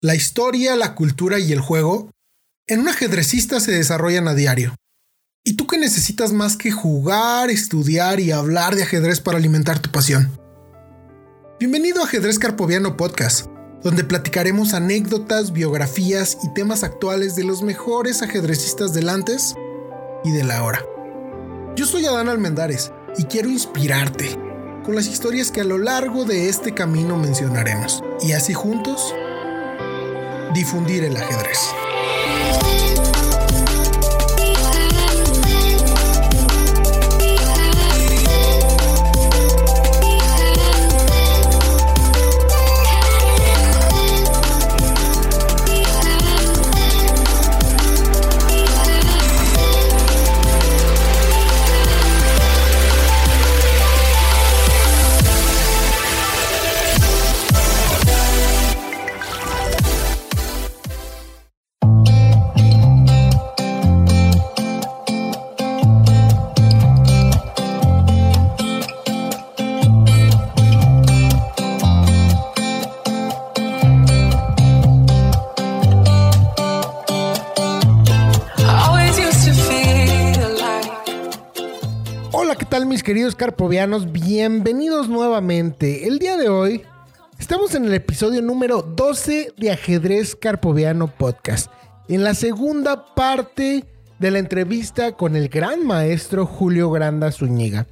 La historia, la cultura y el juego en un ajedrecista se desarrollan a diario. ¿Y tú qué necesitas más que jugar, estudiar y hablar de ajedrez para alimentar tu pasión? Bienvenido a Ajedrez Carpoviano Podcast, donde platicaremos anécdotas, biografías y temas actuales de los mejores ajedrecistas del antes y de la hora. Yo soy Adán Almendares y quiero inspirarte con las historias que a lo largo de este camino mencionaremos. Y así juntos, difundir el ajedrez. Queridos carpovianos, bienvenidos nuevamente. El día de hoy estamos en el episodio número 12 de Ajedrez Carpoviano Podcast, en la segunda parte de la entrevista con el gran maestro Julio Granda Zúñiga.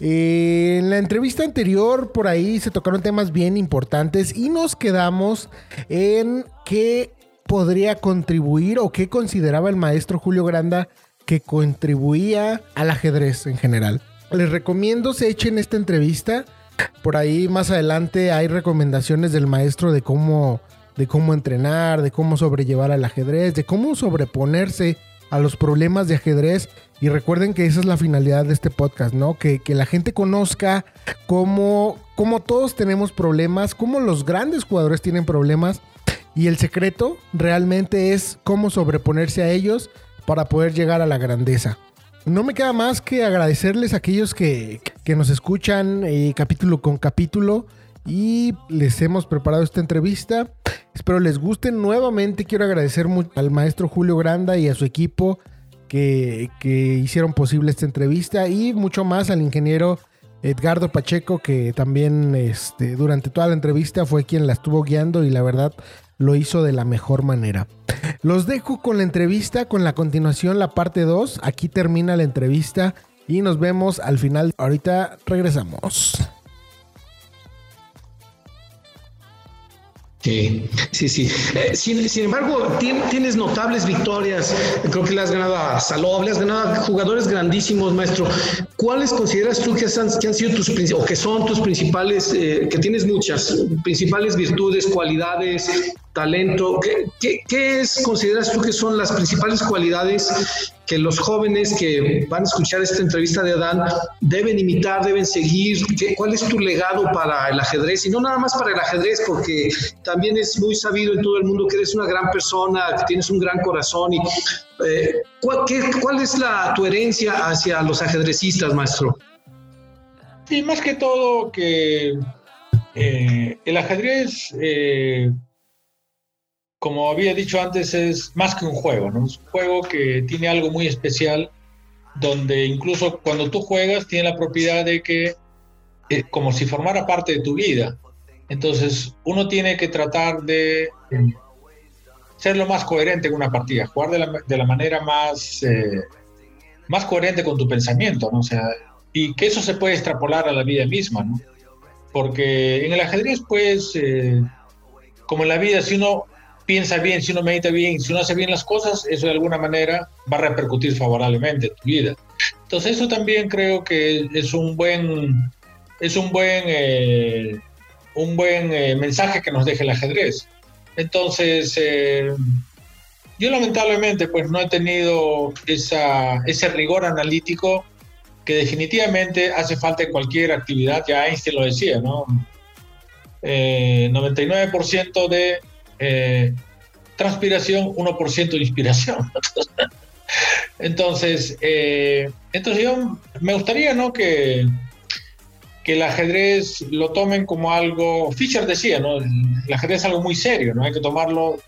En la entrevista anterior por ahí se tocaron temas bien importantes y nos quedamos en qué podría contribuir o qué consideraba el maestro Julio Granda que contribuía al ajedrez en general. Les recomiendo se echen esta entrevista. Por ahí más adelante hay recomendaciones del maestro de cómo, de cómo entrenar, de cómo sobrellevar al ajedrez, de cómo sobreponerse a los problemas de ajedrez. Y recuerden que esa es la finalidad de este podcast, ¿no? Que, la gente conozca cómo, cómo todos tenemos problemas, cómo los grandes jugadores tienen problemas. Y el secreto realmente es cómo sobreponerse a ellos para poder llegar a la grandeza. No me queda más que agradecerles a aquellos que, nos escuchan eh, capítulo con capítulo y les hemos preparado esta entrevista. Espero les guste. Nuevamente quiero agradecer al maestro Julio Granda y a su equipo que, hicieron posible esta entrevista y mucho más al ingeniero Edgardo Pacheco que también este, durante toda la entrevista fue quien la estuvo guiando y la verdad lo hizo de la mejor manera. Los dejo con la entrevista, con la continuación, la parte 2. Aquí termina la entrevista y nos vemos al final. Ahorita regresamos. Sí, sí, sí. Eh, sin, embargo, tienes notables victorias. Creo que le has ganado a Salov, le has ganado a jugadores grandísimos, maestro. ¿Cuáles consideras tú que han, sido tus o que son tus principales, eh, que tienes muchas, principales virtudes, cualidades, talento? ¿Qué, qué, es, consideras tú que son las principales cualidades que los jóvenes que van a escuchar esta entrevista de Adán deben imitar, deben seguir? ¿Qué, ¿Cuál es tu legado para el ajedrez? Y no nada más para el ajedrez, porque también es muy sabido en todo el mundo que eres una gran persona, que tienes un gran corazón. Y, eh, ¿cuál, ¿Cuál es la, tu herencia hacia los ajedrecistas, maestro? Sí, más que todo que eh, el ajedrez... Eh, como había dicho antes, es más que un juego, ¿no? Es un juego que tiene algo muy especial, donde incluso cuando tú juegas tiene la propiedad de que, eh, como si formara parte de tu vida. Entonces, uno tiene que tratar de eh, ser lo más coherente en una partida, jugar de la, de la manera más, eh, más coherente con tu pensamiento, ¿no? O sea, y que eso se puede extrapolar a la vida misma, ¿no? Porque en el ajedrez, pues, como en la vida, si uno piensa bien, si uno medita bien, si uno hace bien las cosas, eso de alguna manera va a repercutir favorablemente en tu vida. Entonces eso también creo que es un buen, es un buen, eh, un buen eh, mensaje que nos deja el ajedrez. Entonces, eh, yo lamentablemente pues no he tenido esa, ese rigor analítico que definitivamente hace falta en cualquier actividad, ya Einstein lo decía, ¿no? 99% de eh, transpiración, 1% de inspiración. entonces, eh, entonces yo me gustaría ¿no? que, que el ajedrez lo tomen como algo, Fischer decía, ¿no? El ajedrez es algo muy serio, ¿no? Hay que tomarlo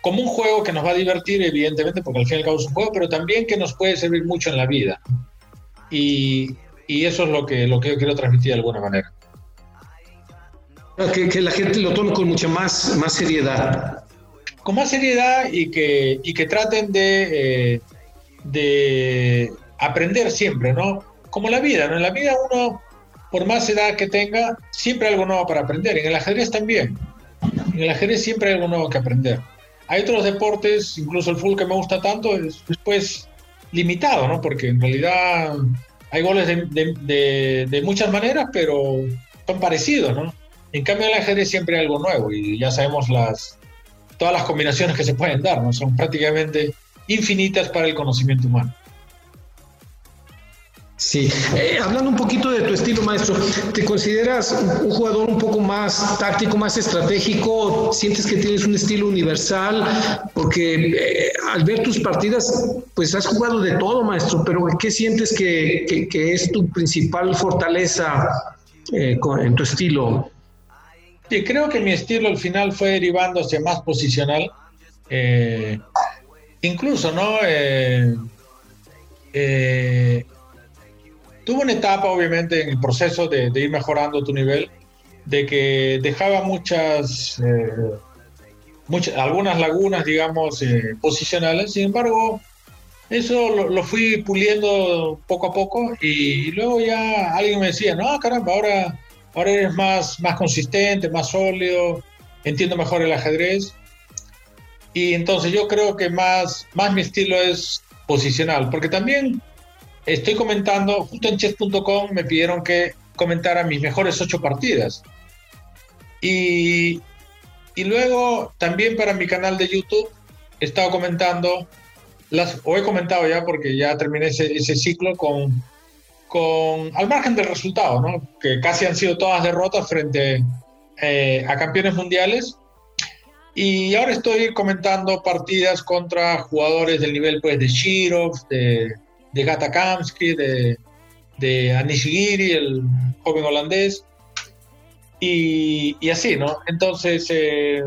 como un juego que nos va a divertir, evidentemente, porque al fin y al cabo es un juego, pero también que nos puede servir mucho en la vida. Y, y eso es lo que, lo que yo quiero transmitir de alguna manera. Que, que la gente lo tome con mucha más, más seriedad. Con más seriedad y que, y que traten de, eh, de aprender siempre, ¿no? Como la vida, ¿no? En la vida uno por más edad que tenga, siempre hay algo nuevo para aprender. En el ajedrez también. En el ajedrez siempre hay algo nuevo que aprender. Hay otros deportes, incluso el fútbol que me gusta tanto, es pues limitado, ¿no? Porque en realidad hay goles de, de, muchas maneras, pero son parecidos, ¿no? En cambio, en el ajedrez siempre hay algo nuevo y ya sabemos las, todas las combinaciones que se pueden dar, ¿no? Son prácticamente infinitas para el conocimiento humano. Sí, eh, hablando un poquito de tu estilo, maestro, ¿te consideras un jugador un poco más táctico, más estratégico? ¿Sientes que tienes un estilo universal? Porque eh, al ver tus partidas, pues has jugado de todo, maestro, pero ¿qué sientes que, es tu principal fortaleza eh, en tu estilo? Sí, creo que mi estilo al final fue derivando hacia más posicional. incluso, ¿no? Tuve una etapa, obviamente, en el proceso de, ir mejorando tu nivel, de que dejaba muchas, eh, muchas algunas lagunas, digamos, eh, posicionales. Sin embargo, eso lo, fui puliendo poco a poco y, luego ya alguien me decía, no, caramba, ahora, ahora eres más, más consistente, más sólido, entiendo mejor el ajedrez. Y entonces yo creo que más, más mi estilo es posicional, porque también estoy comentando, justo en chess.com me pidieron que comentara mis mejores ocho partidas. Y, y, luego también para mi canal de YouTube he estado comentando, las, o he comentado ya porque ya terminé ese, ese ciclo con, con, al margen del resultado, ¿no? que casi han sido todas derrotas frente eh, a campeones mundiales. Y ahora estoy comentando partidas contra jugadores del nivel pues, de Shirov, de, de Gata Kamsky, de, de Anishigiri, el joven holandés, y, y así, ¿no? Entonces, eh,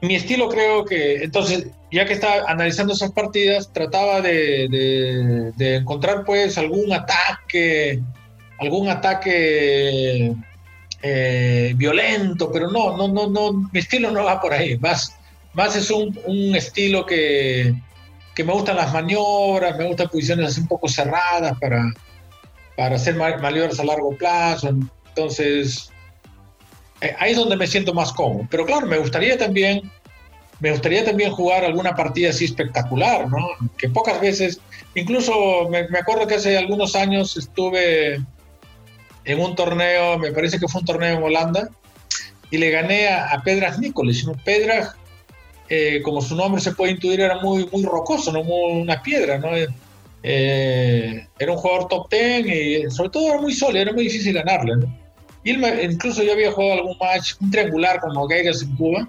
mi estilo creo que, entonces, ya que estaba analizando esas partidas, trataba de, de, encontrar pues algún ataque, algún ataque eh, violento, pero no, no, no, no, mi estilo no va por ahí, más, más es un, un estilo que, que me gustan las maniobras, me gustan posiciones así un poco cerradas para, para hacer maniobras a largo plazo. Entonces, eh, ahí es donde me siento más cómodo. Pero claro, me gustaría también, me gustaría también jugar alguna partida así espectacular, ¿no? Que pocas veces, incluso me, acuerdo que hace algunos años estuve en un torneo, me parece que fue un torneo en Holanda, y le gané a, a. ¿no? Pedras eh, como su nombre se puede intuir, era muy, muy rocoso, ¿no? una piedra, ¿no? Eh, era un jugador top 10 y sobre todo era muy sólido, era muy difícil ganarle. Y él incluso yo había jugado algún match, un triangular con Nogueras en Cuba,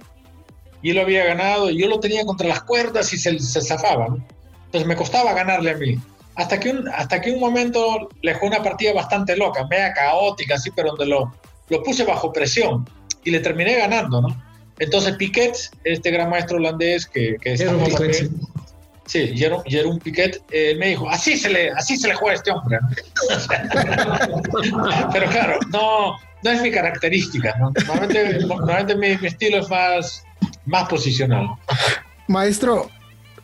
y él lo había ganado, y yo lo tenía contra las cuerdas y se, se zafaba, ¿no? Entonces me costaba ganarle a mí. Hasta que un, hasta que un momento le jugué una partida bastante loca, media caótica, así, pero donde lo, lo puse bajo presión y le terminé ganando, ¿no? Entonces Piquet, este gran maestro holandés que, que Jerome Piquet. Sí, Jerome, Piquet eh, me dijo, así se, le, así se le juega a este hombre. Pero claro, no, no es mi característica. Normalmente, mi, estilo es más, más posicional. Maestro,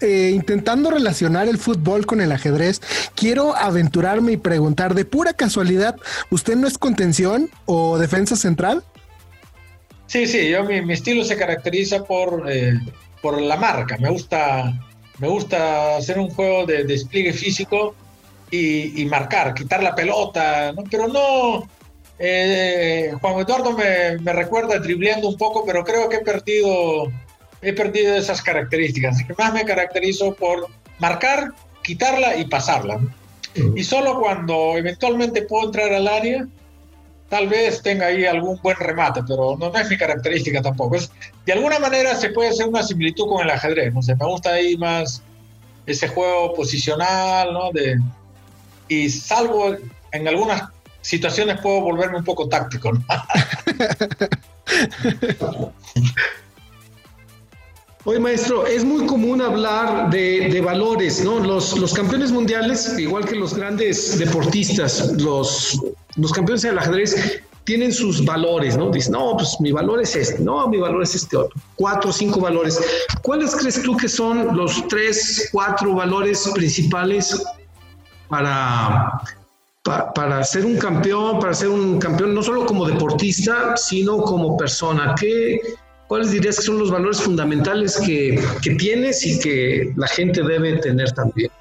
eh, intentando relacionar el fútbol con el ajedrez, quiero aventurarme y preguntar, de pura casualidad, ¿usted no es contención o defensa central? Sí, sí, yo mi, estilo se caracteriza por, eh, por la marca. Me gusta, me gusta hacer un juego de, despliegue físico y, marcar, quitar la pelota, pero no. Eh, Juan Eduardo me, me, recuerda dribleando un poco, pero creo que he perdido, he perdido esas características. Así que más me caracterizo por marcar, quitarla y pasarla. Y solo cuando eventualmente puedo entrar al área, tal vez tenga ahí algún buen remate, pero no, es mi característica tampoco. Es, de alguna manera se puede hacer una similitud con el ajedrez, no sé, me gusta ahí más ese juego posicional, ¿no? De, y salvo en algunas situaciones puedo volverme un poco táctico. Oye, maestro, es muy común hablar de, valores, ¿no? Los, los, campeones mundiales, igual que los grandes deportistas, los, los campeones del ajedrez, tienen sus valores, ¿no? Dicen, no, pues mi valor es este, no, mi valor es este otro. Cuatro o cinco valores. ¿Cuáles crees tú que son los tres, cuatro valores principales para, para ser un campeón, para ser un campeón no solo como deportista, sino como persona? ¿Qué, ¿Cuáles dirías que son los valores fundamentales que, tienes y que la gente debe tener también?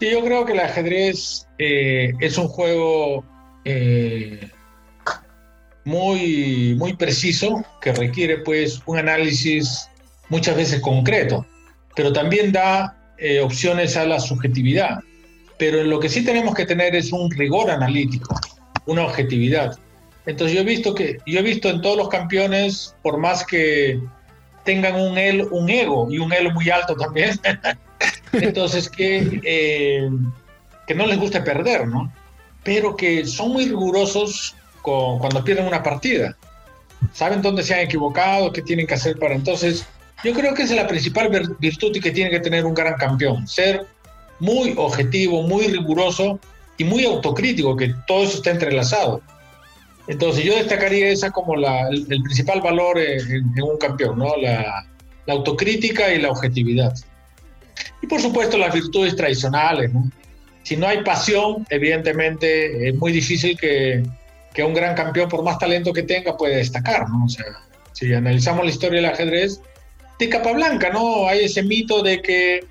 Yo creo que el ajedrez eh, es un juego eh, muy, muy preciso que requiere pues un análisis muchas veces concreto, pero también da eh, opciones a la subjetividad. Pero lo que sí tenemos que tener es un rigor analítico, una objetividad. Entonces yo he visto que yo he visto en todos los campeones, por más que tengan un, el, un ego y un elo muy alto también, entonces que, eh, que no les guste perder, ¿no? Pero que son muy rigurosos con, cuando pierden una partida. Saben dónde se han equivocado, qué tienen que hacer para entonces. Yo creo que es la principal virtud que tiene que tener un gran campeón, ser muy objetivo, muy riguroso y muy autocrítico, que todo eso está entrelazado. Entonces yo destacaría esa como la, el, principal valor en, un campeón, ¿no? La, autocrítica y la objetividad. Y por supuesto las virtudes tradicionales, ¿no? Si no hay pasión, evidentemente es muy difícil que, que un gran campeón, por más talento que tenga, pueda destacar, ¿no? O sea, si analizamos la historia del ajedrez, de Capablanca, ¿no? Hay ese mito de que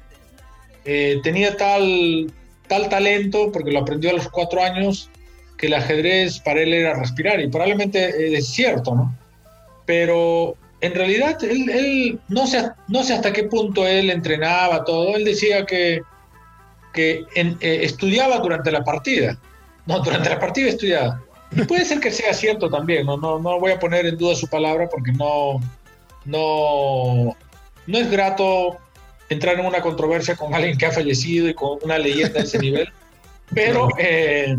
eh, tenía tal, tal talento, porque lo aprendió a los cuatro años, que el ajedrez para él era respirar, y probablemente es cierto, ¿no? Pero en realidad él, no, sé, no sé hasta qué punto él entrenaba todo, él decía que, que eh, estudiaba durante la partida, no, durante la partida estudiaba. Puede ser que sea cierto también, no, no, no voy a poner en duda su palabra porque no, no, no es grato entrar en una controversia con alguien que ha fallecido y con una leyenda de ese nivel, pero... Eh,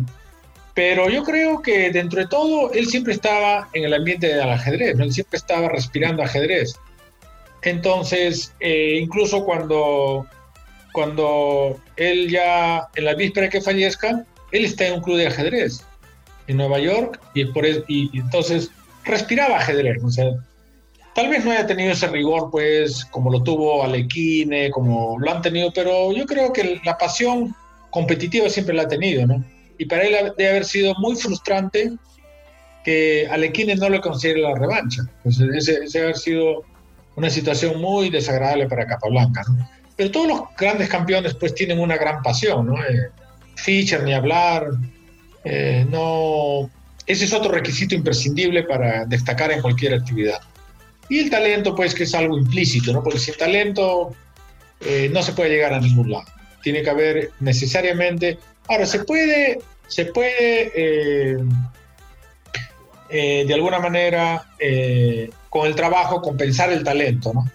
pero yo creo que dentro de todo, él siempre estaba en el ambiente del ajedrez, ¿no? él siempre estaba respirando ajedrez. Entonces, eh, incluso cuando, cuando él ya, en la víspera que fallezca, él está en un club de ajedrez en Nueva York y, por y, entonces respiraba ajedrez. O sea, tal vez no haya tenido ese rigor, pues, como lo tuvo Alequine, como lo han tenido, pero yo creo que la pasión competitiva siempre la ha tenido, ¿no? y para él debe haber sido muy frustrante que Alequine no le considere la revancha. Pues ese, ese haber sido una situación muy desagradable para Capablanca. ¿no? Pero todos los grandes campeones pues tienen una gran pasión, ¿no? Eh, Fischer, ni hablar, eh, no... Ese es otro requisito imprescindible para destacar en cualquier actividad. Y el talento, pues, que es algo implícito, ¿no? Porque sin talento eh, no se puede llegar a ningún lado. Tiene que haber necesariamente Ahora, se puede, se puede eh, eh, de alguna manera, eh, con el trabajo, compensar el talento, ¿no?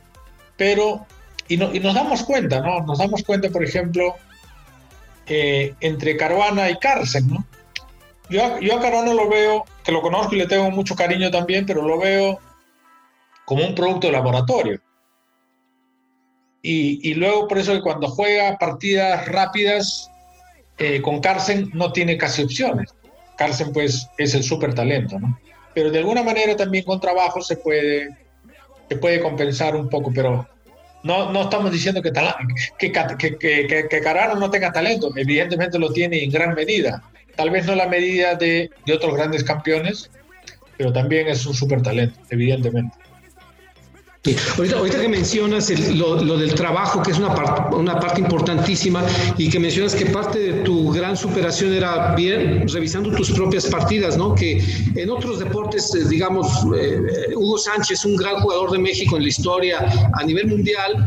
Pero, y, nos damos cuenta, ¿no? Nos damos cuenta, por ejemplo, entre Caruana y Carsen, ¿no? Yo, yo a Caruana lo veo, que lo conozco y le tengo mucho cariño también, pero lo veo como un producto de laboratorio. Y, y, luego por eso que cuando juega partidas rápidas eh, con Carsen no tiene casi opciones. Carsen pues es el súper talento, ¿no? Pero de alguna manera también con trabajo se puede, se puede compensar un poco, pero no, no estamos diciendo que, que, que, que, que Carano no tenga talento, evidentemente lo tiene en gran medida. Tal vez no la medida de, de otros grandes campeones, pero también es un súper talento, evidentemente. Ahorita, que mencionas lo, del trabajo, que es una, una parte importantísima, y que mencionas que parte de tu gran superación era bien revisando tus propias partidas, ¿no? Que en otros deportes, eh, digamos, eh, Hugo Sánchez, un gran jugador de México en la historia a nivel mundial,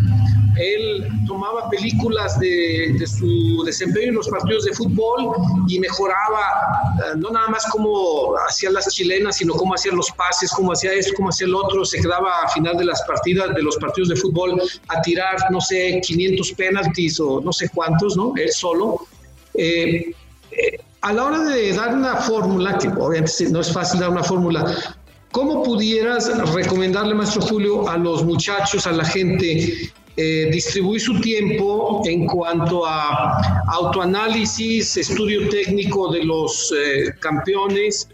él tomaba películas de, su desempeño en los partidos de fútbol y mejoraba, eh, no nada más cómo hacía las chilenas, sino cómo hacía los pases, cómo hacía esto, cómo hacía el otro. Se quedaba a final de las partidas, de los partidos de fútbol, a tirar, no sé, 500 penaltis o no sé cuántos, ¿no? Él solo. Eh, eh, a la hora de dar una fórmula, que obviamente no es fácil dar una fórmula, ¿cómo pudieras recomendarle, maestro Julio, a los muchachos, a la gente, eh, distribuir su tiempo en cuanto a autoanálisis, estudio técnico de los eh, campeones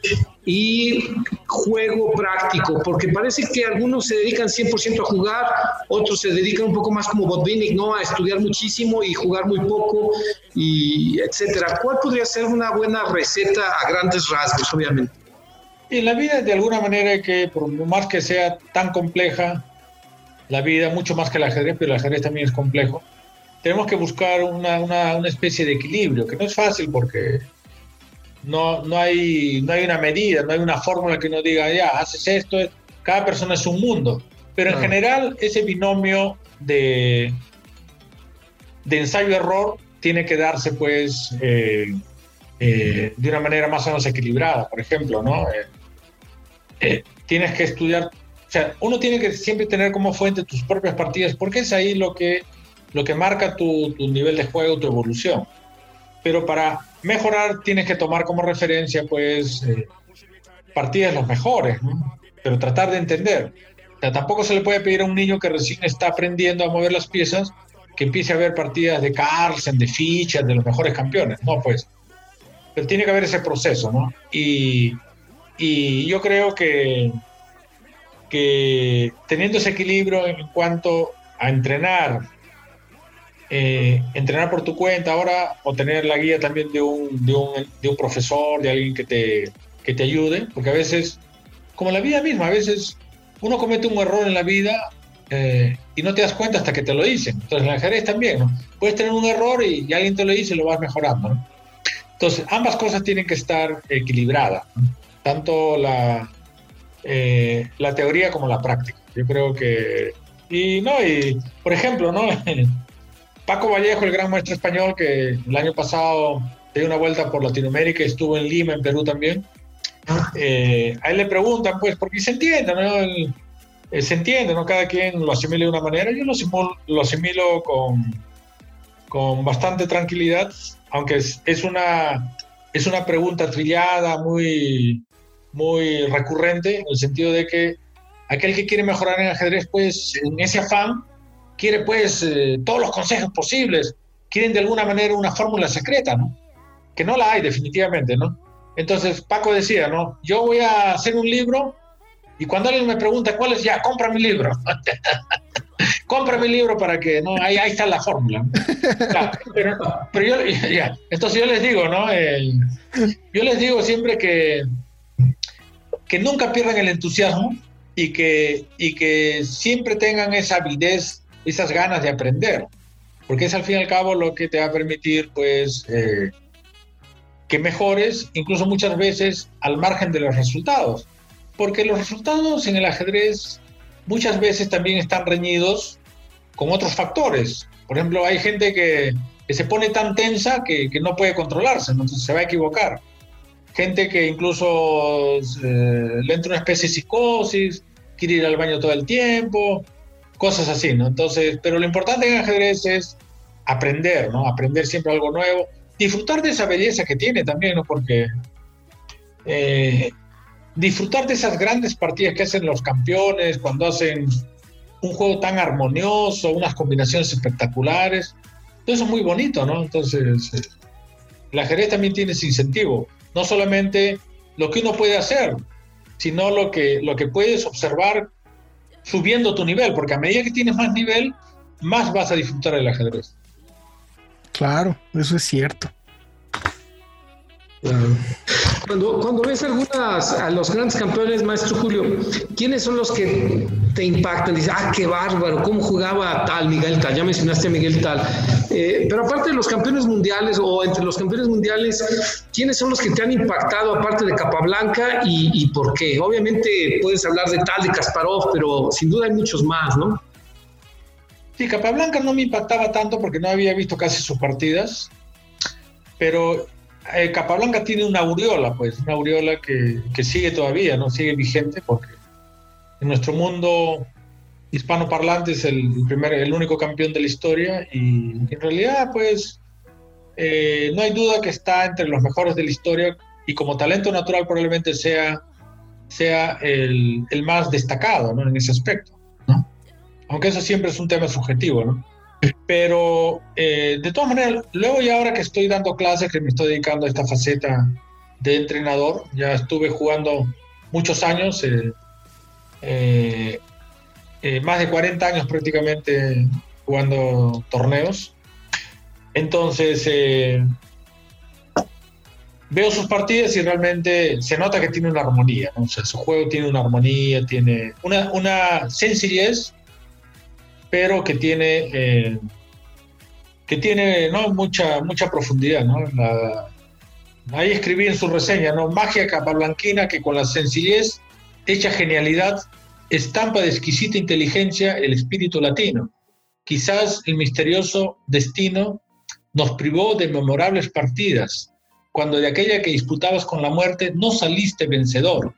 y juego práctico, porque parece que algunos se dedican 100% a jugar, otros se dedican un poco más como Botvinnik, ¿no? A estudiar muchísimo y jugar muy poco, y etcétera. ¿Cuál podría ser una buena receta a grandes rasgos, obviamente? En la vida, de alguna manera, que por más que sea tan compleja, la vida, mucho más que el ajedrez, pero el ajedrez también es complejo. Tenemos que buscar una, una, una especie de equilibrio, que no es fácil porque no, no, hay, no hay una medida, no hay una fórmula que nos diga, ya, haces esto, cada persona es un mundo. Pero en general, ese binomio de, de ensayo-error tiene que darse, pues, eh, eh, de una manera más o menos equilibrada. Por ejemplo, ¿no? Eh, tienes que estudiar sea, uno tiene que siempre tener como fuente tus propias partidas, porque es ahí lo que, lo que marca tu, tu nivel de juego, tu evolución. Pero para mejorar tienes que tomar como referencia, pues, eh, partidas los mejores, ¿no? Pero tratar de entender. O sea, tampoco se le puede pedir a un niño que recién está aprendiendo a mover las piezas que empiece a ver partidas de Carlsen, de fichas, de los mejores campeones. No, pues. Pero tiene que haber ese proceso, ¿no? Y, y yo creo que que teniendo ese equilibrio en cuanto a entrenar, eh, entrenar por tu cuenta ahora o tener la guía también de un, de un, de un profesor, de alguien que te, que te ayude, porque a veces, como la vida misma, a veces uno comete un error en la vida eh, y no te das cuenta hasta que te lo dicen. Entonces, en el ajedrez también, ¿no? Puedes tener un error y, y, alguien te lo dice y lo vas mejorando, ¿no? Entonces, ambas cosas tienen que estar equilibradas, ¿no? tanto la, eh, la teoría como la práctica. Yo creo que... Y no, y por ejemplo, ¿no? Paco Vallejo, el gran maestro español que el año pasado dio una vuelta por Latinoamérica, estuvo en Lima, en Perú también. Eh, a él le preguntan, pues, porque se entiende, ¿no? El, eh, se entiende, ¿no? Cada quien lo asimila de una manera. Yo lo asimilo, lo asimilo con, con bastante tranquilidad, aunque es, es, una, es una pregunta trillada, muy, muy recurrente, en el sentido de que aquel que quiere mejorar en ajedrez, pues en ese afán, quiere pues eh, todos los consejos posibles, quieren de alguna manera una fórmula secreta, ¿no? Que no la hay definitivamente, ¿no? Entonces Paco decía, ¿no? Yo voy a hacer un libro y cuando alguien me pregunta cuál es, ya, compra mi libro. compra mi libro para que, ¿no? Ahí, ahí está la fórmula. Claro, pero, pero, yo, ya, entonces yo les digo, ¿no? Eh, yo les digo siempre que que nunca pierdan el entusiasmo y que, y que siempre tengan esa avidez, esas ganas de aprender, porque es al fin y al cabo lo que te va a permitir, pues, eh, que mejores, incluso muchas veces al margen de los resultados, porque los resultados en el ajedrez muchas veces también están reñidos con otros factores. Por ejemplo, hay gente que, se pone tan tensa que, que no puede controlarse, entonces se va a equivocar gente que incluso eh, le entra una especie de psicosis, quiere ir al baño todo el tiempo, cosas así, ¿no? Entonces, pero lo importante en ajedrez es aprender, ¿no? Aprender siempre algo nuevo, disfrutar de esa belleza que tiene también, ¿no? Porque eh, disfrutar de esas grandes partidas que hacen los campeones cuando hacen un juego tan armonioso, unas combinaciones espectaculares, todo eso es muy bonito, ¿no? Entonces, eh, el ajedrez también tiene ese incentivo no solamente lo que uno puede hacer, sino lo que, lo que puedes observar subiendo tu nivel, porque a medida que tienes más nivel, más vas a disfrutar del ajedrez. Claro, eso es cierto. Cuando, cuando ves algunas a los grandes campeones, maestro Julio, ¿quiénes son los que te impactan? Dices, ah, qué bárbaro, cómo jugaba tal Miguel Tal, ya mencionaste a Miguel Tal. Eh, pero aparte de los campeones mundiales o entre los campeones mundiales, ¿quiénes son los que te han impactado aparte de Capablanca y por qué? Obviamente puedes hablar de Tal, de Kasparov, pero sin duda hay muchos más, ¿no? Sí, Capablanca no me impactaba tanto porque no había visto casi sus partidas, pero eh, Capablanca tiene una aureola, pues, una aureola que, que, sigue todavía, ¿no? Sigue vigente porque en nuestro mundo hispanoparlante es el, primer, el único campeón de la historia y en realidad, pues, eh, no hay duda que está entre los mejores de la historia y como talento natural probablemente sea, sea el, el más destacado ¿no? en ese aspecto. ¿no? Aunque eso siempre es un tema subjetivo, ¿no? Pero eh, de todas maneras, luego y ahora que estoy dando clases, que me estoy dedicando a esta faceta de entrenador, ya estuve jugando muchos años, eh, eh, más de 40 años prácticamente jugando torneos. Entonces, veo sus partidas y realmente se nota que tiene una armonía, ¿no? o sea, su juego tiene una armonía, tiene una, una sencillez pero que tiene, eh, que tiene ¿no? mucha, mucha profundidad. ¿no? ahí escribí en su reseña, ¿no? magia capablanquina que con la sencillez, hecha genialidad, estampa de exquisita inteligencia el espíritu latino. Quizás el misterioso destino nos privó de memorables partidas, cuando de aquella que disputabas con la muerte no saliste vencedor,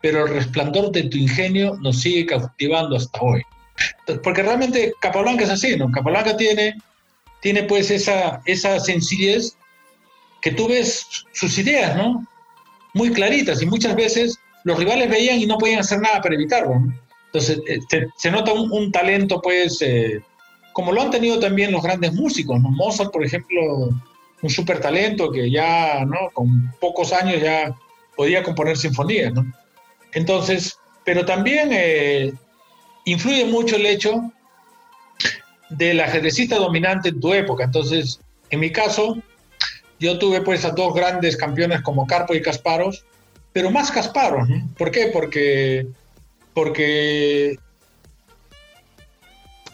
pero el resplandor de tu ingenio nos sigue cautivando hasta hoy. Porque realmente Capablanca es así, ¿no? Capablanca tiene, tiene pues esa, esa sencillez que tú ves sus ideas, ¿no? Muy claritas y muchas veces los rivales veían y no podían hacer nada para evitarlo, ¿no? Entonces eh, se, nota un, talento pues eh, como lo han tenido también los grandes músicos, ¿no? Mozart, por ejemplo, un súper talento que ya, ¿no? Con pocos años ya podía componer sinfonías, ¿no? Entonces, pero también eh, influye mucho el hecho del ajedrecista dominante en tu época. Entonces, en mi caso, yo tuve pues a dos grandes campeones como Carpo y Kasparov, pero más Kasparov. ¿Por qué? Porque, porque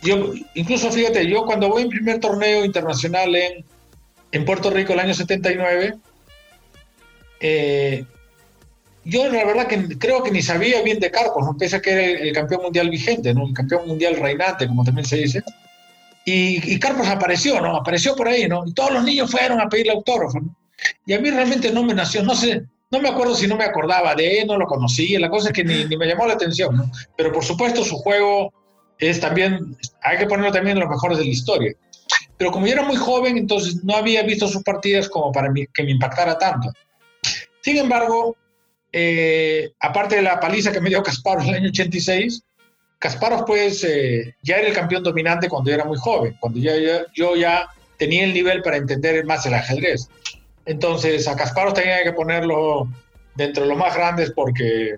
yo, incluso fíjate, yo cuando voy en primer torneo internacional en, en Puerto Rico el año 79, eh, yo la verdad que creo que ni sabía bien de Carpos, ¿no? pese a que era el, campeón mundial vigente, ¿no? el campeón mundial reinante, como también se dice. Y, y, Carpos apareció, ¿no? Apareció por ahí, ¿no? Y todos los niños fueron a pedirle autógrafo, ¿no? Y a mí realmente no me nació, no sé, no me acuerdo si no me acordaba de él, no lo conocía, la cosa es que ni, ni me llamó la atención, ¿no? Pero por supuesto su juego es también, hay que ponerlo también en los mejores de la historia. Pero como yo era muy joven, entonces no había visto sus partidas como para que me impactara tanto. Sin embargo, eh, aparte de la paliza que me dio Kasparov en el año 86, Kasparov pues eh, ya era el campeón dominante cuando yo era muy joven, cuando ya, yo ya tenía el nivel para entender más el ajedrez. Entonces a Kasparov tenía que ponerlo dentro de los más grandes porque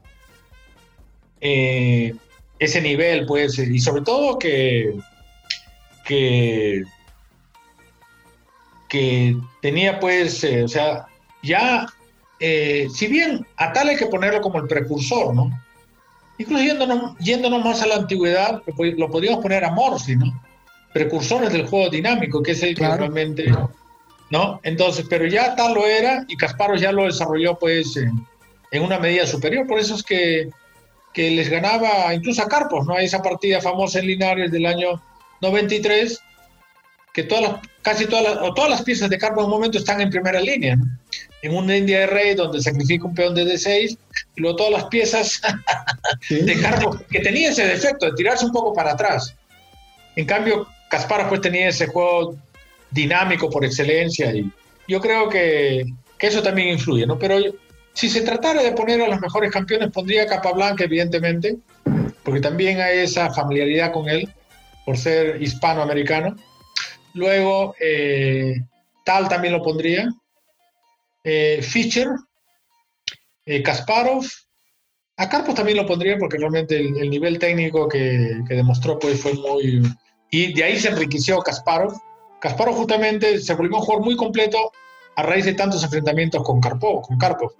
eh, ese nivel pues, y sobre todo que, que, que tenía pues, o sea, ya eh, si bien a tal hay que ponerlo como el precursor, ¿no? Incluso yéndonos, más a la antigüedad, lo, podríamos poner a Morsi, ¿no? Precursores del juego dinámico, que es el que realmente, ¿no? Entonces, pero ya tal lo era y Kasparov ya lo desarrolló, pues, en, una medida superior. Por eso es que, que les ganaba incluso a Carpos, ¿no? Hay esa partida famosa en Linares del año 93, que todas las, casi todas las, o todas las piezas de Carpos en un momento están en primera línea, ¿no? En una India de rey donde sacrifica un peón de D6 y luego todas las piezas de Carlos, que tenía ese defecto de tirarse un poco para atrás. En cambio, Kasparov pues tenía ese juego dinámico por excelencia y yo creo que, que eso también influye, ¿no? Pero si se tratara de poner a los mejores campeones, pondría Capablanca, evidentemente, porque también hay esa familiaridad con él por ser hispanoamericano. Luego, eh, Tal también lo pondría, eh, Fischer, eh, Kasparov. A Carpos también lo pondría porque realmente el, nivel técnico que, demostró pues, fue muy... Y de ahí se enriqueció Kasparov. Kasparov justamente se volvió un jugador muy completo a raíz de tantos enfrentamientos con Karpov, con Karpov.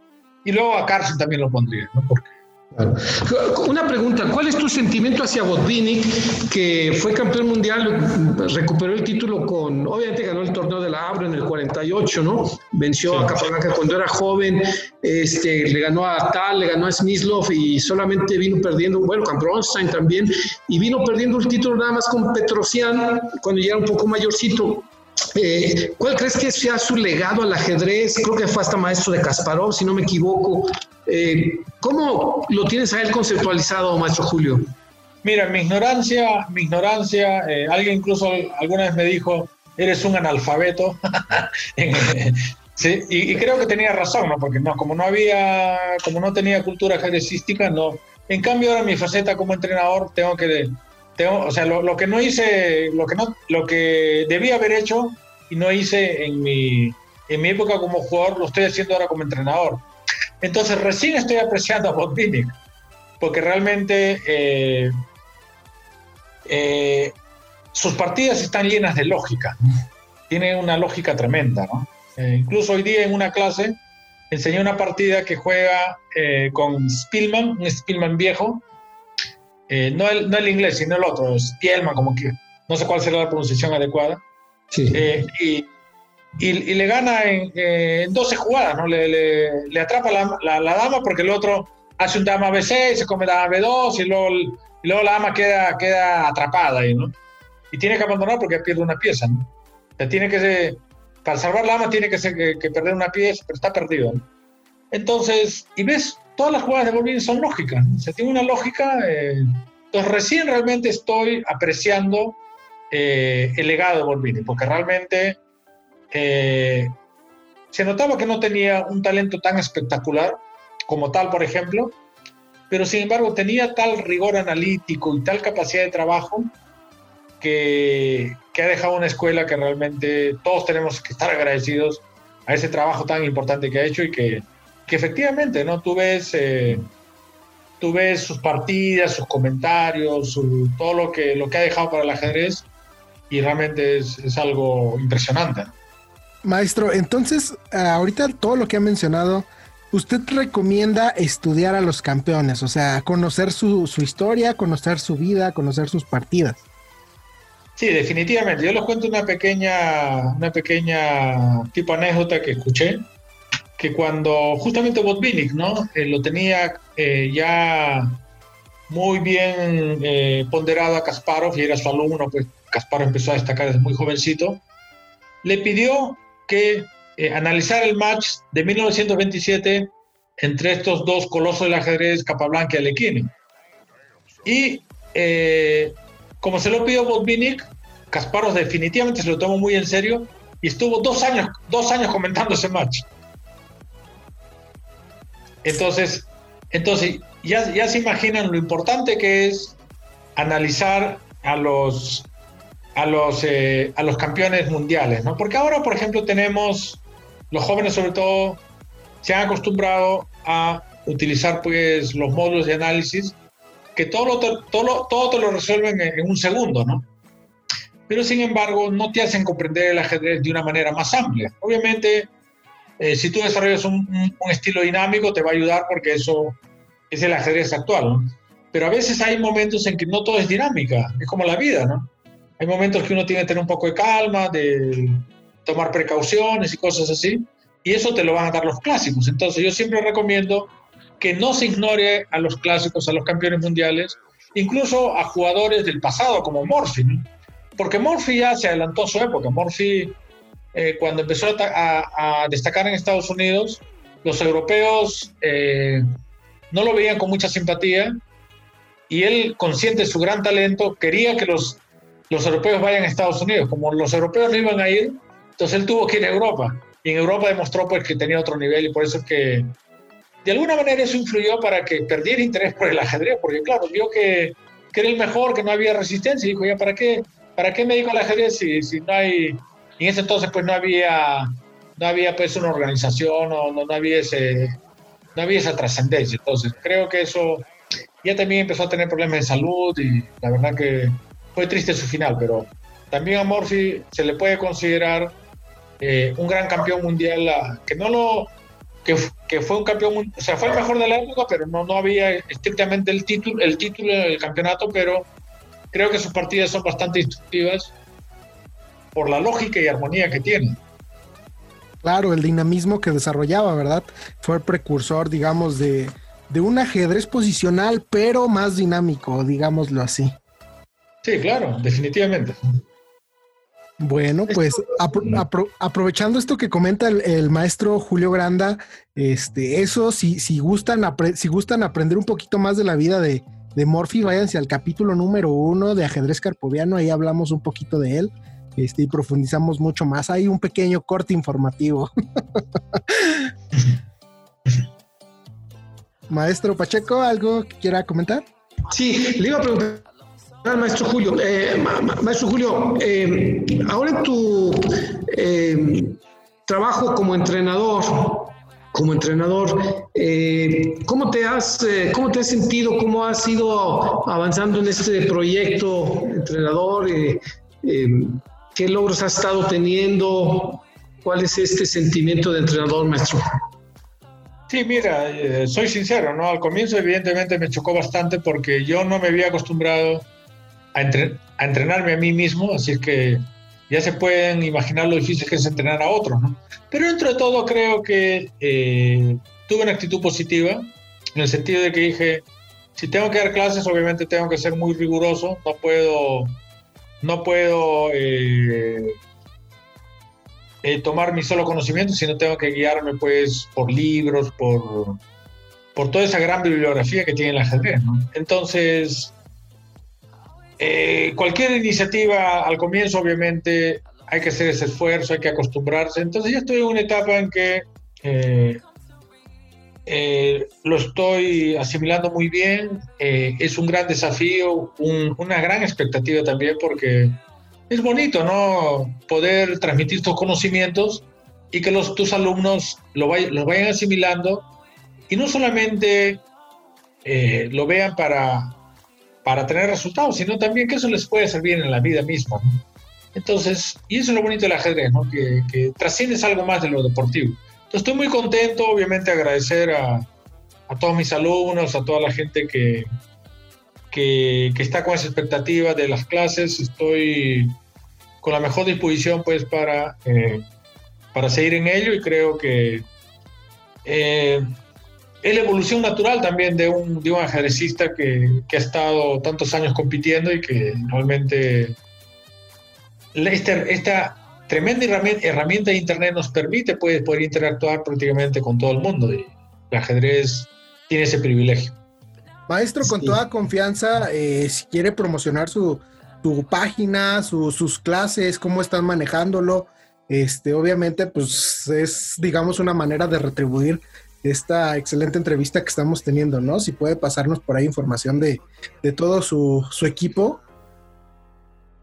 Y luego a Carson también lo pondría, ¿no? Porque una pregunta, ¿cuál es tu sentimiento hacia Botvinnik, que fue campeón mundial, recuperó el título con, obviamente ganó el torneo de la Abra en el 48, ¿no? Venció a Capablanca cuando era joven, este, le ganó a Tal, le ganó a Smyslov y solamente vino perdiendo, bueno, con Bronstein también, y vino perdiendo el título nada más con Petrosian cuando ya era un poco mayorcito. Eh, ¿Cuál crees que sea su legado al ajedrez? Creo que fue hasta maestro de Kasparov, si no me equivoco. Eh, ¿Cómo lo tienes a él conceptualizado, maestro Julio? Mira, mi ignorancia, mi ignorancia, eh, alguien incluso alguna vez me dijo, eres un analfabeto. sí, y, creo que tenía razón, ¿no? Porque no, como no había, como no tenía cultura ajedrecística, no. En cambio, ahora mi faceta como entrenador tengo que, tengo, o sea, lo, que no hice, lo que no, lo que debía haber hecho y no hice en mi, en mi época como jugador, lo estoy haciendo ahora como entrenador. Entonces recién estoy apreciando a Botvinnik, porque realmente eh, eh, sus partidas están llenas de lógica. Tiene una lógica tremenda, ¿no? Eh, incluso hoy día en una clase enseñé una partida que juega con Spielman, un Spielman viejo, no, el, no el inglés, sino el otro, Spielman, como que no sé cuál será la pronunciación adecuada. Sí. y y, le gana en, 12 jugadas, ¿no? Le, le, atrapa la, la, dama porque el otro hace un dama B6, se come dama B2 y luego, y luego la dama queda, queda atrapada ahí, ¿no? Y tiene que abandonar porque pierde una pieza, ¿no? O tiene que para salvar la dama tiene que, ser, que, perder una pieza, pero está perdido, ¿no? Entonces, y ves, todas las jugadas de Bolvini son lógicas, ¿no? se tiene una lógica. Eh, entonces, recién realmente estoy apreciando eh, el legado de Bolvini, porque realmente se notaba que no tenía un talento tan espectacular como tal, por ejemplo, pero sin embargo tenía tal rigor analítico y tal capacidad de trabajo que, ha dejado una escuela que realmente todos tenemos que estar agradecidos a ese trabajo tan importante que ha hecho y que, efectivamente, ¿no? Tú ves, eh, tú ves sus partidas, sus comentarios, todo lo que, ha dejado para el ajedrez y realmente es algo impresionante. Maestro, entonces, eh, ahorita todo lo que ha mencionado, ¿usted recomienda estudiar a los campeones? O sea, conocer su, historia, conocer su vida, conocer sus partidas. Sí, definitivamente. Yo les cuento una pequeña, una pequeña tipo anécdota que escuché, que cuando justamente Botvinnik, ¿no? Eh, lo tenía eh, ya muy bien ponderado a Kasparov y era su alumno, pues Kasparov empezó a destacar desde muy jovencito, le pidió que eh, analizar el match de 1927 entre estos dos colosos del ajedrez, Capablanca y Alekhine. Y eh, como se lo pidió Botvinnik, Kasparov definitivamente se lo tomó muy en serio y estuvo dos años, dos años comentando ese match. Entonces, entonces ya, ya se imaginan lo importante que es analizar a los a los, eh, a los campeones mundiales, ¿no? Porque ahora, por ejemplo, tenemos, los jóvenes sobre todo, se han acostumbrado a utilizar pues los módulos de análisis que todo, lo, todo, todo te lo resuelven en, un segundo, ¿no? Pero sin embargo, no te hacen comprender el ajedrez de una manera más amplia. Obviamente, eh, si tú desarrollas un, un, estilo dinámico, te va a ayudar porque eso es el ajedrez actual, ¿no? Pero a veces hay momentos en que no todo es dinámica, es como la vida, ¿no? Hay momentos que uno tiene que tener un poco de calma, de tomar precauciones y cosas así, y eso te lo van a dar los clásicos. Entonces yo siempre recomiendo que no se ignore a los clásicos, a los campeones mundiales, incluso a jugadores del pasado como Morphy, porque Morphy ya se adelantó a su época. Morphy, eh, cuando empezó a, destacar en Estados Unidos, los europeos eh, no lo veían con mucha simpatía y él, consciente de su gran talento, quería que los los europeos vayan a Estados Unidos. Como los europeos no iban a ir, entonces él tuvo que ir a Europa. Y en Europa demostró pues que tenía otro nivel y por eso es que de alguna manera eso influyó para que perdiera interés por el ajedrez, porque claro, vio que, que era el mejor, que no había resistencia y dijo, ya, ¿para qué, para qué me dedico al ajedrez si, si no hay... Y en ese entonces pues no había, no había pues una organización o no, no había ese, no había esa trascendencia. Entonces creo que eso ya también empezó a tener problemas de salud y la verdad que fue triste su final, pero también a Morphy se le puede considerar eh, un gran campeón mundial, que no lo que, que, fue un campeón, o sea, fue el mejor de la época, pero no, no había estrictamente el título, el título del campeonato, pero creo que sus partidas son bastante instructivas por la lógica y armonía que tiene. Claro, el dinamismo que desarrollaba, ¿verdad? Fue el precursor, digamos, de, de un ajedrez posicional, pero más dinámico, digámoslo así. Sí, claro, definitivamente. Bueno, pues aprovechando esto que comenta el, maestro Julio Granda, este, eso, si, si, gustan si gustan aprender un poquito más de la vida de, de Morphy, váyanse al capítulo número uno de ajedrez carpoviano, ahí hablamos un poquito de él. este, y profundizamos mucho más. Hay un pequeño corte informativo. Maestro Pacheco, ¿algo que quiera comentar? Sí, le iba a preguntar al maestro Julio. Eh, maestro Julio, eh, ahora en tu eh, trabajo como entrenador, como entrenador, ¿cómo, te has, ¿cómo te has sentido? ¿Cómo has ido avanzando en este proyecto, entrenador? ¿Qué logros has estado teniendo? ¿Cuál es este sentimiento de entrenador, maestro? Sí, mira, soy sincero, ¿no? Al comienzo evidentemente me chocó bastante porque yo no me había acostumbrado a, entrenarme a mí mismo, así que ya se pueden imaginar lo difícil que es entrenar a otros, ¿no? Pero dentro de todo creo que eh, tuve una actitud positiva, en el sentido de que dije, si tengo que dar clases, obviamente tengo que ser muy riguroso, no puedo, no puedo eh, eh, tomar mi solo conocimiento, sino tengo que guiarme pues por libros, por, por toda esa gran bibliografía que tiene el ajedrez. Entonces, eh, cualquier iniciativa al comienzo obviamente hay que hacer ese esfuerzo, hay que acostumbrarse. Entonces ya estoy en una etapa en que eh, lo estoy asimilando muy bien. es un gran desafío, una gran expectativa también porque es bonito, ¿no? Poder transmitir estos conocimientos y que los, tus alumnos lo los vayan asimilando y no solamente eh, lo vean para, para tener resultados, sino también que eso les puede servir en la vida misma. Entonces, y eso es lo bonito del ajedrez, ¿no? Que, que trasciendes algo más de lo deportivo. Entonces, estoy muy contento, obviamente agradecer a, a todos mis alumnos, a toda la gente que, que, está con esa expectativa de las clases. Estoy con la mejor disposición pues para, eh, para seguir en ello y creo que eh, es la evolución natural también de un, de un ajedrecista que, que, ha estado tantos años compitiendo y que realmente esta, esta tremenda herramienta de Internet nos permite pues, poder interactuar prácticamente con todo el mundo y el ajedrez tiene ese privilegio. Maestro, con toda confianza, eh, si quiere promocionar su, página, sus clases, cómo están manejándolo, este, obviamente, pues es, digamos, una manera de retribuir esta excelente entrevista que estamos teniendo, ¿no? Si puede pasarnos por ahí información de, todo su, equipo.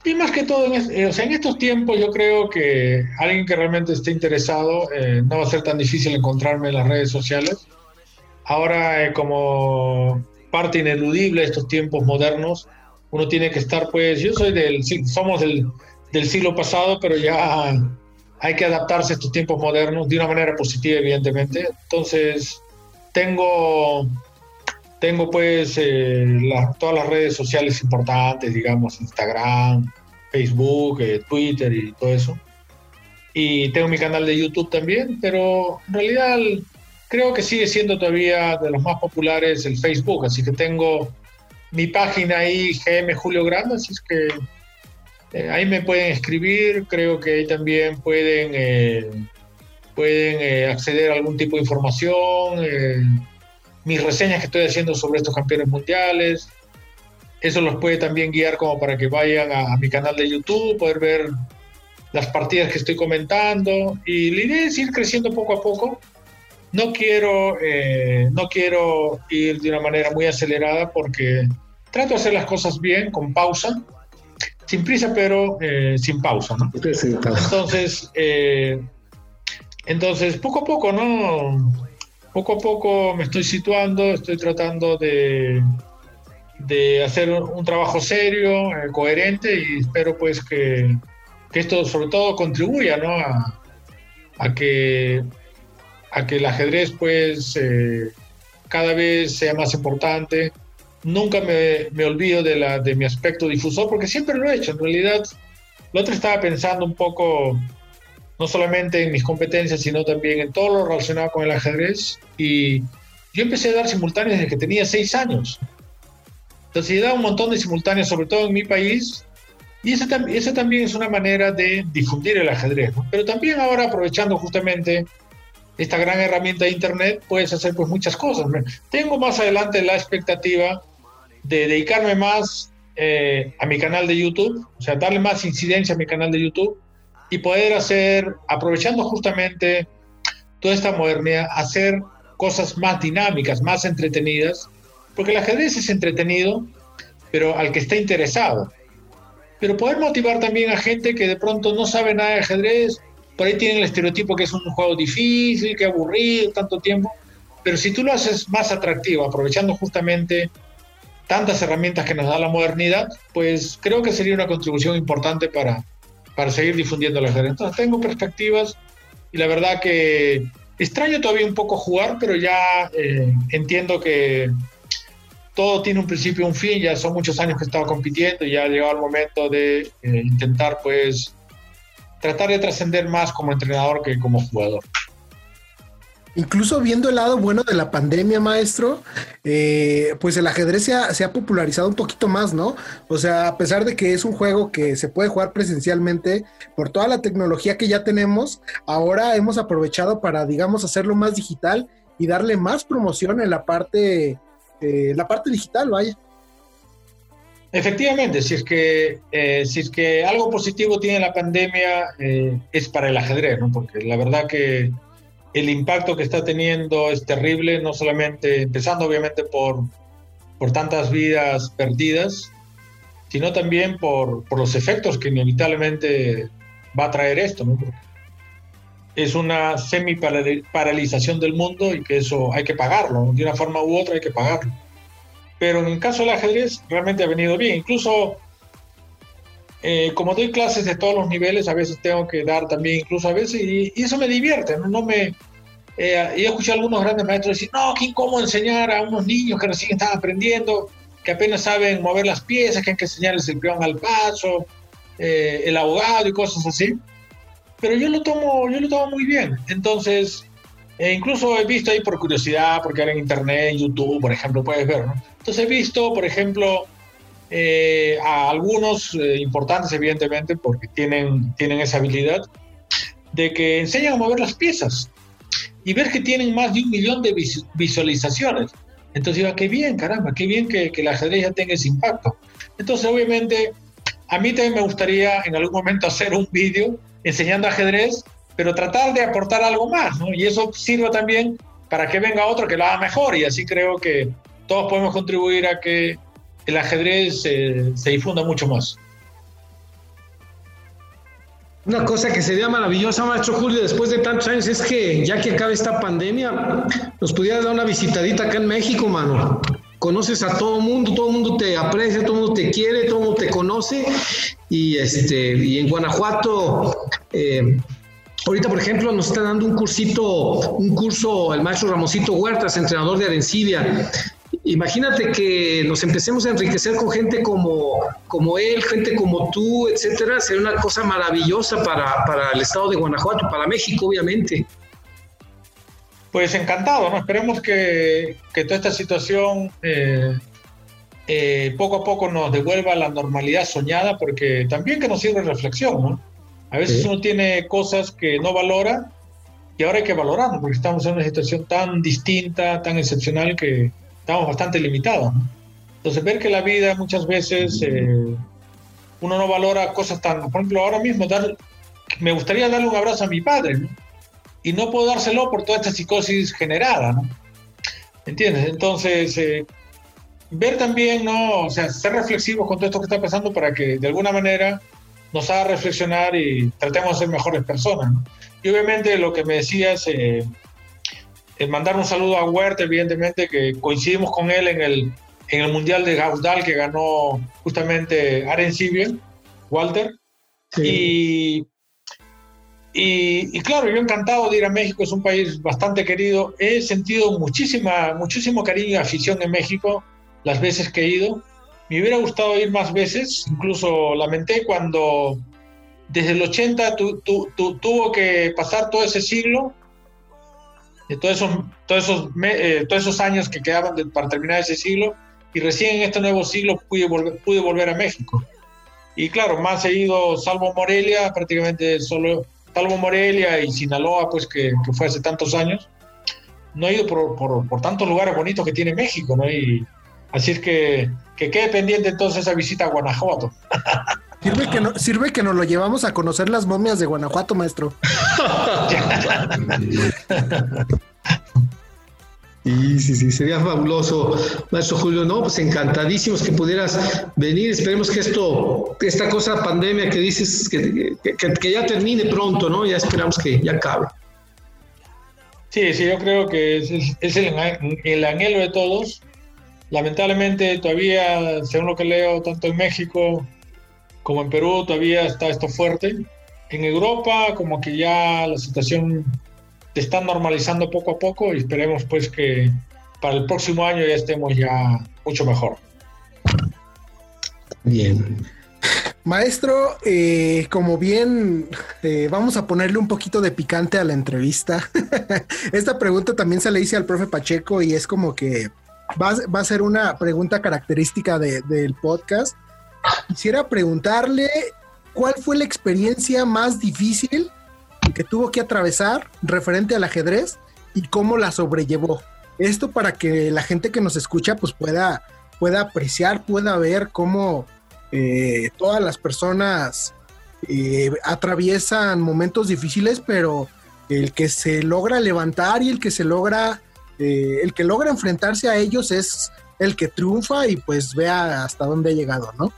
Y más que todo, en, eh, en, estos tiempos yo creo que alguien que realmente esté interesado, eh, no va a ser tan difícil encontrarme en las redes sociales. Ahora, como parte ineludible de estos tiempos modernos. Uno tiene que estar, pues, yo soy del, somos del, del siglo pasado, pero ya hay que adaptarse a estos tiempos modernos de una manera positiva, evidentemente. Entonces, tengo, tengo pues eh, todas las redes sociales importantes, digamos, Instagram, Facebook, eh, Twitter y todo eso. Y tengo mi canal de YouTube también, pero en realidad creo que sigue siendo todavía de los más populares el Facebook, así que tengo mi página ahí, GM Julio Grande, así es que ahí me pueden escribir, creo que ahí también pueden, eh, pueden eh, acceder a algún tipo de información, mis reseñas que estoy haciendo sobre estos campeones mundiales, eso los puede también guiar como para que vayan a, a mi canal de YouTube, poder ver las partidas que estoy comentando. Y la idea es ir creciendo poco a poco. No quiero, eh, no quiero ir de una manera muy acelerada porque trato de hacer las cosas bien, con pausa, sin prisa, pero eh, sin pausa, ¿no? Entonces, eh, entonces, poco a poco, ¿no? Poco a poco me estoy situando, estoy tratando de, de hacer un, trabajo serio, coherente y espero pues que, que, esto sobre todo contribuya, ¿no? A, a que a que el ajedrez pues eh, cada vez sea más importante. Nunca me, me, olvido de, la, de mi aspecto difusor porque siempre lo he hecho. En realidad, lo otro estaba pensando un poco no solamente en mis competencias, sino también en todo lo relacionado con el ajedrez. Y yo empecé a dar simultáneos desde que tenía seis años. Entonces, he dado un montón de simultáneos, sobre todo en mi país, y esa, esa también es una manera de difundir el ajedrez. Pero también ahora, aprovechando justamente esta gran herramienta de Internet, puedes hacer pues muchas cosas. Tengo más adelante la expectativa de dedicarme más eh, a mi canal de YouTube, o sea, darle más incidencia a mi canal de YouTube y poder hacer, aprovechando justamente toda esta modernidad, hacer cosas más dinámicas, más entretenidas, porque el ajedrez es entretenido, pero al que está interesado. Pero poder motivar también a gente que de pronto no sabe nada de ajedrez, por ahí tienen el estereotipo que es un juego difícil, que aburrido, tanto tiempo, pero si tú lo haces más atractivo, aprovechando justamente tantas herramientas que nos da la modernidad, pues creo que sería una contribución importante para, para seguir difundiendo el ajedrez. Entonces tengo perspectivas y la verdad que extraño todavía un poco jugar, pero ya eh, entiendo que todo tiene un principio y un fin, ya son muchos años que he estado compitiendo y ya ha llegado el momento de eh, intentar pues tratar de trascender más como entrenador que como jugador. Incluso viendo el lado bueno de la pandemia, maestro, eh, pues el ajedrez se ha, popularizado un poquito más, ¿no? O sea, a pesar de que es un juego que se puede jugar presencialmente, por toda la tecnología que ya tenemos, ahora hemos aprovechado para, digamos, hacerlo más digital y darle más promoción en la parte, eh, la parte digital, vaya. Efectivamente, si es que, eh, es que algo positivo tiene la pandemia es para el ajedrez, ¿no? Porque la verdad que el impacto que está teniendo es terrible, no solamente, empezando obviamente por, por tantas vidas perdidas, sino también por, por los efectos que inevitablemente va a traer esto, es una semi-paralización del mundo y que eso hay que pagarlo, de una forma u otra hay que pagarlo. Pero en el caso del ajedrez realmente ha venido bien, incluso eh, como doy clases de todos los niveles, a veces tengo que dar también, incluso a veces, y, eso me divierte, no, no me... Eh, he escuchado a algunos grandes maestros decir, no, qué incómodo enseñar a unos niños que recién están aprendiendo, que apenas saben mover las piezas, que hay que enseñarles el peón al paso, eh, el abogado y cosas así. Pero yo lo tomo, yo lo tomo muy bien. Entonces, eh, incluso he visto ahí por curiosidad, porque ahora en internet, en YouTube, por ejemplo, puedes ver, ¿no? Entonces he visto, por ejemplo, eh, a algunos eh, importantes, evidentemente, porque tienen, tienen esa habilidad, de que enseñan a mover las piezas y ver que tienen más de un millón de visualizaciones. Entonces digo, qué bien, caramba, qué bien que, que la ajedrez ya tenga ese impacto. Entonces, obviamente, a mí también me gustaría en algún momento hacer un vídeo enseñando ajedrez, pero tratar de aportar algo más, ¿no? Y eso sirve también para que venga otro que lo haga mejor y así creo que todos podemos contribuir a que el ajedrez se difunda mucho más. Una cosa que sería maravillosa, maestro Julio, después de tantos años, es que ya que acabe esta pandemia, nos pudiera dar una visitadita acá en México, mano. Conoces a todo mundo, todo mundo te aprecia, todo mundo te quiere, todo mundo te conoce. Y, este, y en Guanajuato, eh, ahorita, por ejemplo, nos está dando un cursito, un curso el maestro Ramosito Huertas, entrenador de Arencibia imagínate que nos empecemos a enriquecer con gente como, como él, gente como tú, etcétera, sería una cosa maravillosa para, para el estado de Guanajuato, para México, obviamente. Pues encantado, ¿no? Esperemos que, que toda esta situación eh, eh, poco a poco nos devuelva la normalidad soñada, porque también que nos sirva reflexión, ¿no? A veces uno tiene cosas que no valora y ahora hay que valorarlo, porque estamos en una situación tan distinta, tan excepcional que, estamos bastante limitados. Entonces, ver que la vida muchas veces eh, uno no valora cosas tan. Por ejemplo, ahora mismo dar, me gustaría darle un abrazo a mi padre, ¿no? Y no puedo dárselo por toda esta psicosis generada, ¿no? ¿Entiendes? Entonces, eh, ver también, ¿no? O sea, ser reflexivos con todo esto que está pasando para que de alguna manera nos haga reflexionar y tratemos de ser mejores personas. ¿no? Y obviamente lo que me decías, eh, mandar un saludo a Huerta, evidentemente, que coincidimos con él en el, en el Mundial de Gaudal que ganó justamente Arencibia, Walter. Y, y, claro, yo encantado de ir a México, es un país bastante querido. He sentido muchísima, muchísimo cariño y afición en México las veces que he ido. Me hubiera gustado ir más veces, incluso lamenté cuando desde el 80 tuvo que pasar todo ese siglo todos esos, todos esos, eh, todos esos años que quedaban para terminar ese siglo y recién en este nuevo siglo pude volver, pude volver a México. Y claro, más he ido, salvo Morelia, prácticamente solo, salvo Morelia y Sinaloa, pues que, que fue hace tantos años, no he ido por, por, por, tantos lugares bonitos que tiene México, ¿no? Y, Así es que que quede pendiente entonces esa visita a Guanajuato. Sirve que, no, sirve que nos lo llevamos a conocer las momias de Guanajuato, maestro. Sí, sí, sí, sería fabuloso, maestro Julio. No, pues encantadísimos que pudieras venir. Esperemos que esto, esta cosa pandemia que dices, que, que, ya termine pronto, ¿no? Ya esperamos que ya acabe. Sí, sí, yo creo que es, es el, el, anhelo de todos. Lamentablemente todavía, según lo que leo, tanto en México como en Perú, todavía está esto fuerte. En Europa, como que ya la situación te están normalizando poco a poco y esperemos pues que para el próximo año ya estemos ya mucho mejor. Bien. Maestro, eh, como bien eh, vamos a ponerle un poquito de picante a la entrevista. Esta pregunta también se le hice al profe Pacheco y es como que va, a ser una pregunta característica del podcast. Quisiera preguntarle cuál fue la experiencia más difícil que tuvo que atravesar referente al ajedrez y cómo la sobrellevó. Esto para que la gente que nos escucha pues pueda, pueda apreciar, pueda ver cómo eh, todas las personas eh, atraviesan momentos difíciles, pero el que se logra levantar y el que se logra, eh, el que logra enfrentarse a ellos es el que triunfa y pues vea hasta dónde ha llegado, ¿no?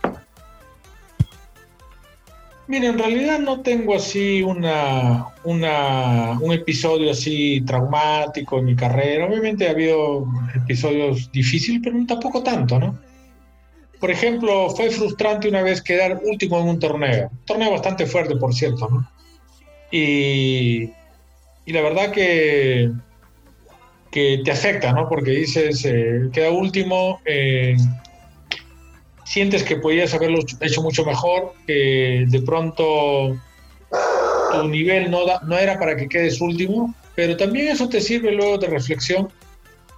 Mira, en realidad no tengo así una, un episodio así traumático en mi carrera. Obviamente ha habido episodios difíciles, pero tampoco tanto, ¿no? Por ejemplo, fue frustrante una vez quedar último en un torneo. Torneo bastante fuerte, por cierto, ¿no? Y, la verdad que, que te afecta, ¿no? Porque dices, eh, queda último, eh, sientes que podías haberlo hecho mucho mejor, que de pronto tu nivel no, no era para que quedes último, pero también eso te sirve luego de reflexión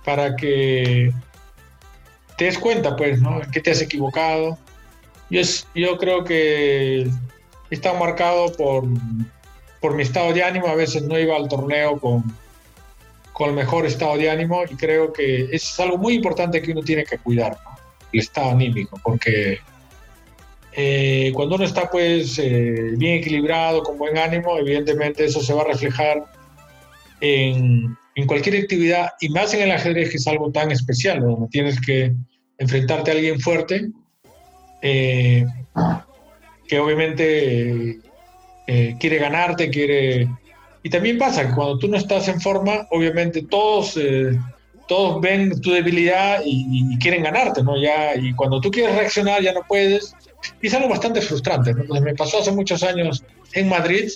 para que te des cuenta, pues, ¿no? Qué te has equivocado. Yo, yo creo que está marcado por, por mi estado de ánimo. A veces no iba al torneo con, con el mejor estado de ánimo y creo que es algo muy importante que uno tiene que cuidar. ¿no? El estado anímico, porque eh, cuando uno está pues eh, bien equilibrado, con buen ánimo, evidentemente eso se va a reflejar en, en, cualquier actividad y más en el ajedrez que es algo tan especial, donde tienes que enfrentarte a alguien fuerte, eh, que obviamente quiere ganarte, quiere... Y también pasa que cuando tú no estás en forma, obviamente todos todos ven tu debilidad y, quieren ganarte, ¿no? Ya, y cuando tú quieres reaccionar ya no puedes. Y es algo bastante frustrante, ¿no? me pasó hace muchos años en Madrid,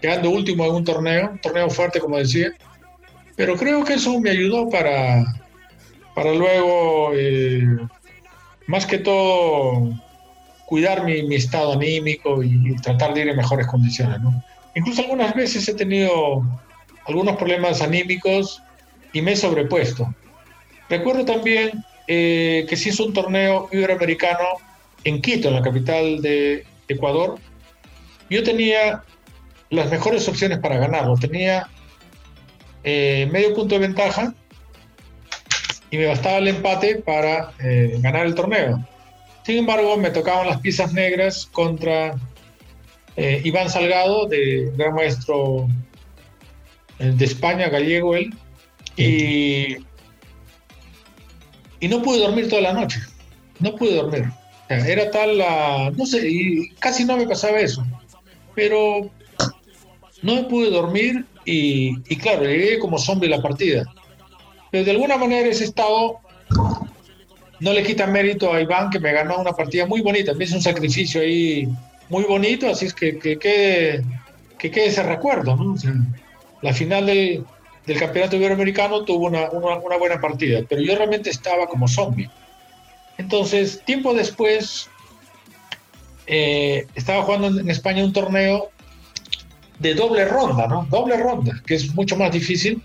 quedando último en un torneo, un torneo fuerte, como decía. Pero creo que eso me ayudó para, para luego, eh, más que todo, cuidar mi, mi estado anímico y, y, tratar de ir en mejores condiciones, ¿no? Incluso algunas veces he tenido algunos problemas anímicos y me he sobrepuesto. Recuerdo también eh, que se hizo un torneo iberoamericano en Quito, en la capital de Ecuador. Yo tenía las mejores opciones para ganarlo. Tenía eh, medio punto de ventaja y me bastaba el empate para eh, ganar el torneo. Sin embargo, me tocaban las piezas negras contra Iván Salgado, de gran maestro de España, gallego él, y, y no pude dormir toda la noche. No pude dormir. Era tal la. No sé, y casi no me pasaba eso. Pero no me pude dormir y, y claro, llegué como zombie la partida. Pero de alguna manera ese estado no le quita mérito a Iván, que me ganó una partida muy bonita. Me hizo un sacrificio ahí muy bonito, así es que, que, quede, que quede ese recuerdo. ¿no? la final del, del campeonato iberoamericano tuvo una, una, buena partida, pero yo realmente estaba como zombie. Entonces, tiempo después, eh, estaba jugando en España un torneo de doble ronda, ¿no? Doble ronda, que es mucho más difícil.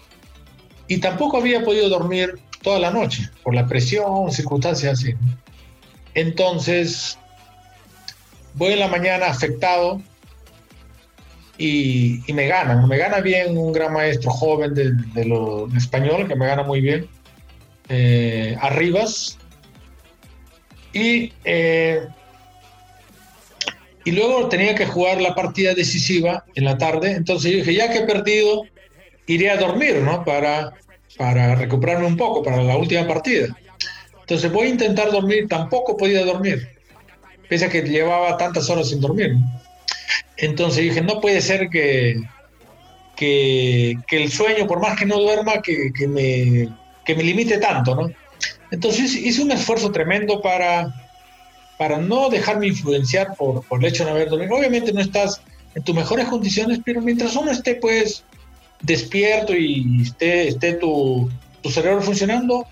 Y tampoco había podido dormir toda la noche por la presión, circunstancias así. Entonces, voy en la mañana afectado y, me gana, me gana bien un gran maestro joven de, lo español, que me gana muy bien, eh, Arribas, Y, eh, y luego tenía que jugar la partida decisiva en la tarde. Entonces yo dije, ya que he perdido, iré a dormir, ¿no? Para, para recuperarme un poco para la última partida. Entonces voy a intentar dormir, tampoco podía dormir, pese a que llevaba tantas horas sin dormir. Entonces dije, no puede ser que, que, el sueño, por más que no duerma, que, que, me, que me limite tanto, ¿no? Entonces hice un esfuerzo tremendo para, para no dejarme influenciar por, por el hecho de no haber dormido. Obviamente no estás en tus mejores condiciones, pero mientras uno esté pues despierto y esté, esté tu, tu cerebro funcionando,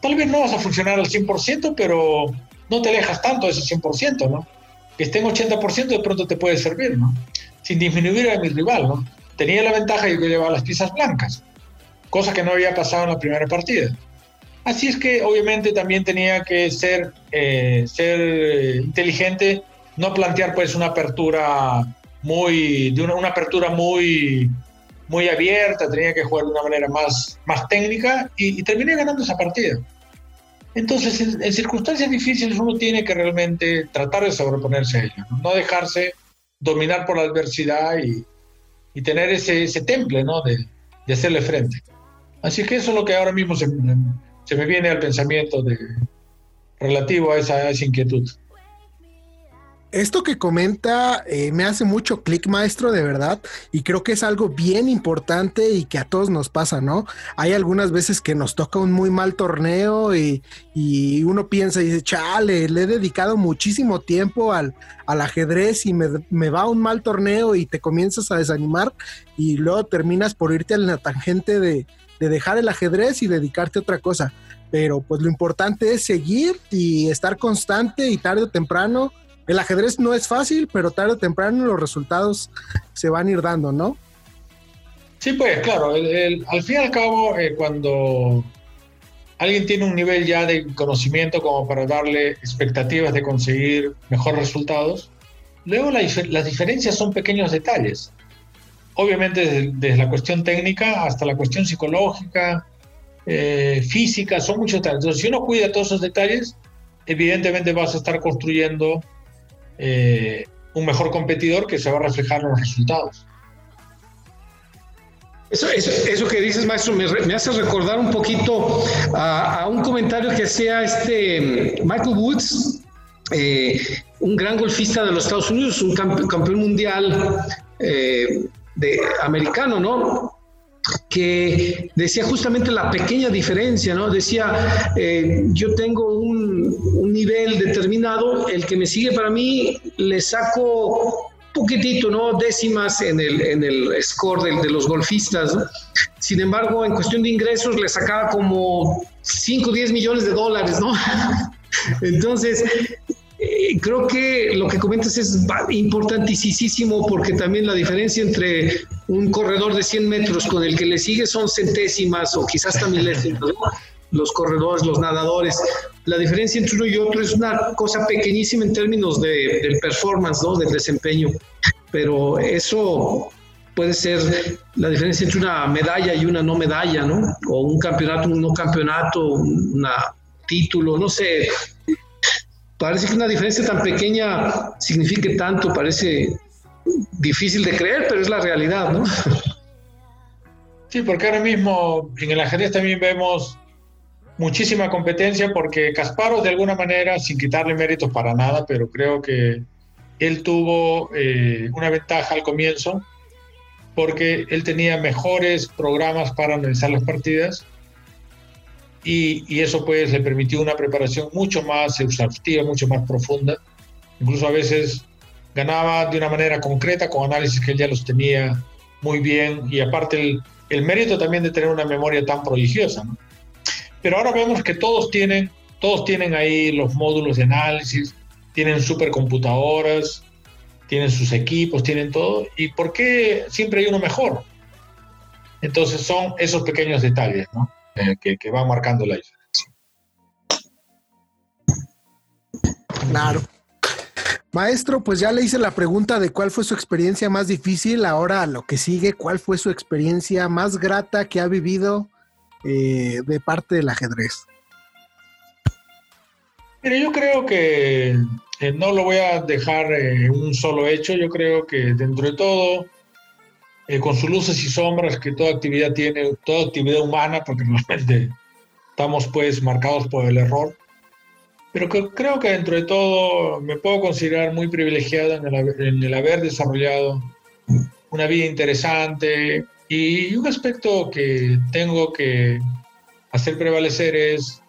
tal vez no vas a funcionar al 100%, pero no te alejas tanto de ese 100%, ¿no? Que esté en 80% de pronto te puede servir, ¿no? Sin disminuir a mi rival, ¿no? Tenía la ventaja de que llevaba las piezas blancas, cosa que no había pasado en la primera partida. Así es que obviamente también tenía que ser, eh, ser eh, inteligente, no plantear pues una apertura muy, de una, apertura muy, muy abierta, tenía que jugar de una manera más, más técnica y, terminé ganando esa partida. Entonces, en, circunstancias difíciles uno tiene que realmente tratar de sobreponerse a ello, no, dejarse dominar por la adversidad y, y tener ese, ese temple ¿no? de, de, hacerle frente. Así que eso es lo que ahora mismo se, se me viene al pensamiento de, relativo a esa, inquietud. Esto que comenta eh, me hace mucho clic, maestro, de verdad, y creo que es algo bien importante y que a todos nos pasa, ¿no? Hay algunas veces que nos toca un muy mal torneo y, uno piensa y dice, chale, le he dedicado muchísimo tiempo al, al ajedrez y me, me, va un mal torneo y te comienzas a desanimar y luego terminas por irte a la tangente de, de dejar el ajedrez y dedicarte a otra cosa. Pero pues lo importante es seguir y estar constante y tarde o temprano. El ajedrez no es fácil, pero tarde o temprano los resultados se van a ir dando, ¿no? Sí, pues claro, al fin y al cabo, eh, cuando alguien tiene un nivel ya de conocimiento como para darle expectativas de conseguir mejores resultados, luego las diferencias son pequeños detalles obviamente desde, la cuestión técnica hasta la cuestión psicológica, eh, física, son muchos detalles. Entonces, si uno cuida todos esos detalles, evidentemente vas a estar construyendo eh, un mejor competidor que se va a reflejar en los resultados. Eso, que dices, maestro, me, hace recordar un poquito a, un comentario que hacía este Michael Woods, eh, un gran golfista de los Estados Unidos, un campeón mundial de americano, ¿no? Que decía justamente la pequeña diferencia, ¿no? Decía, eh, yo tengo un, nivel determinado, el que me sigue para mí le saco poquitito, ¿no? Décimas en el, en el score de, de los golfistas. Sin embargo, en cuestión de ingresos le sacaba como 5 o 10 millones de dólares, ¿no? Entonces, eh, creo que lo que comentas es importantísimo porque también la diferencia entre un corredor de 100 metros con el que le sigue son centésimas o quizás hasta milésimas. Los corredores, los nadadores. La diferencia entre uno y otro es una cosa pequeñísima en términos de, del performance, ¿no? del desempeño. Pero eso puede ser la diferencia entre una medalla y una no medalla, ¿no? O un campeonato, un no campeonato, un título, no sé parece que una diferencia tan pequeña signifique tanto, parece difícil de creer, pero es la realidad, ¿no? Sí, porque ahora mismo en el ajedrez también vemos muchísima competencia porque Kasparov de alguna manera, sin quitarle méritos para nada, pero creo que él tuvo eh, una ventaja al comienzo porque él tenía mejores programas para analizar las partidas y, eso pues le permitió una preparación mucho más exhaustiva, mucho más profunda. Incluso a veces ganaba de una manera concreta con análisis que él ya los tenía muy bien y aparte el, el mérito también de tener una memoria tan prodigiosa. Pero ahora vemos que todos tienen, todos tienen ahí los módulos de análisis, tienen supercomputadoras, tienen sus equipos, tienen todo. ¿Y por qué siempre hay uno mejor? Entonces son esos pequeños detalles, ¿no? Eh, que, va marcando la diferencia. Claro. Maestro, pues ya le hice la pregunta de cuál fue su experiencia más difícil. Ahora lo que sigue, ¿cuál fue su experiencia más grata que ha vivido eh, de parte del ajedrez? Mire, yo creo que eh, no lo voy a dejar en un solo hecho. Yo creo que dentro de todo, eh, con sus luces y sombras que toda actividad tiene, toda actividad humana, porque realmente estamos pues marcados por el error. Pero creo que dentro de todo me puedo considerar muy privilegiado en el, haber desarrollado una vida interesante y un aspecto que tengo que hacer prevalecer es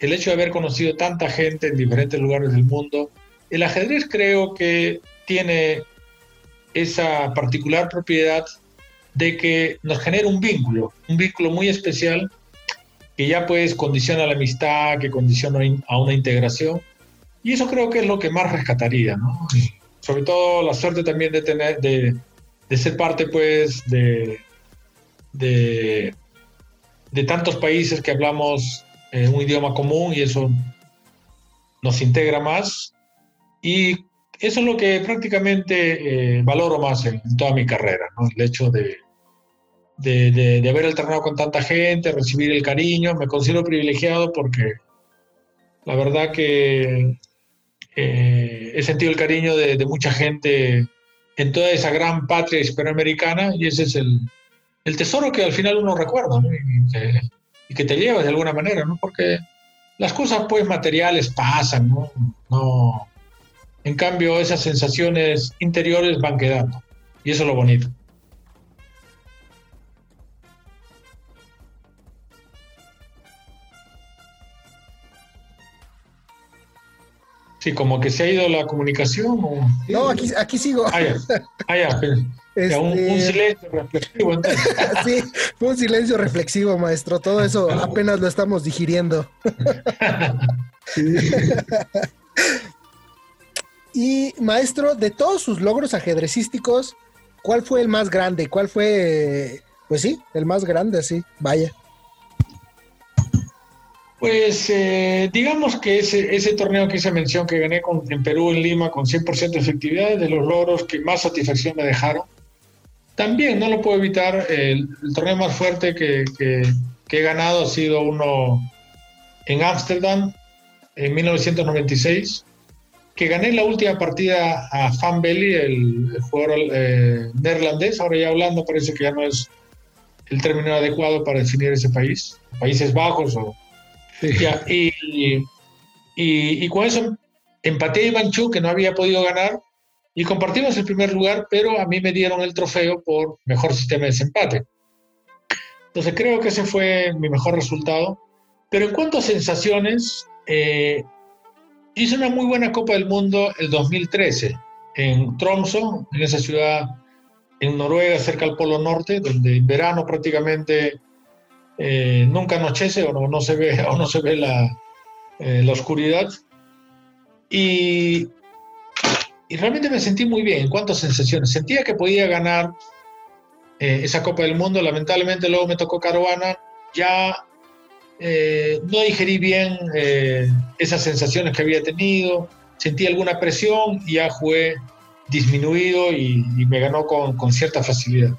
el hecho de haber conocido tanta gente en diferentes lugares del mundo. El ajedrez creo que tiene esa particular propiedad de que nos genera un vínculo, un vínculo muy especial que ya pues condiciona la amistad, que condiciona a una integración. Y eso creo que es lo que más rescataría, ¿no? Sobre todo la suerte también de tener, de, ser parte pues de, de, tantos países que hablamos eh, un idioma común y eso nos integra más. Y eso es lo que prácticamente eh, valoro más en, toda mi carrera, ¿no? El hecho de, de, haber alternado con tanta gente, recibir el cariño. Me considero privilegiado porque la verdad que eh, he sentido el cariño de, mucha gente en toda esa gran patria hispanoamericana y ese es el, tesoro que al final uno recuerda y, que, te llevas de alguna manera, porque las cosas pues materiales pasan, no en cambio esas sensaciones interiores van quedando y eso es lo bonito. Sí, como que se ha ido la comunicación. No, aquí, aquí sigo. Ah, ya. Ah, un, este, silencio reflexivo. sí, fue un silencio reflexivo, maestro. Todo eso apenas lo estamos digiriendo. y, maestro, de todos sus logros ajedrecísticos, ¿cuál fue el más grande? ¿Cuál fue, pues sí, el más grande, sí, vaya? Pues eh, digamos que ese, ese torneo que hice mención que gané con, en Perú, en Lima, con 100% de efectividad, de los logros que más satisfacción me dejaron. También no lo puedo evitar, el, torneo más fuerte que, que, he ganado ha sido uno en Ámsterdam en 1996, que gané la última partida a Fan Belly, el, jugador eh, neerlandés, ahora ya hablando parece que ya no es el término adecuado para definir ese país, Países Bajos o y, y, con eso empaté a Iván Chu, que no había podido ganar, y compartimos el primer lugar, pero a mí me dieron el trofeo por mejor sistema de desempate. Entonces creo que ese fue mi mejor resultado. Pero en cuanto a sensaciones, eh, hice una muy buena Copa del Mundo el 2013 en Tromsø, en esa ciudad en Noruega, cerca al Polo Norte, donde en verano prácticamente eh, nunca anochece o no, se ve, o no se ve la, eh, la oscuridad. Y, y, realmente me sentí muy bien en cuanto a sensaciones. Sentía que podía ganar eh, esa Copa del Mundo. Lamentablemente luego me tocó Caruana. Ya no digerí bien esas sensaciones que había tenido. Sentí alguna presión y ya jugué disminuido y, me ganó con, con cierta facilidad.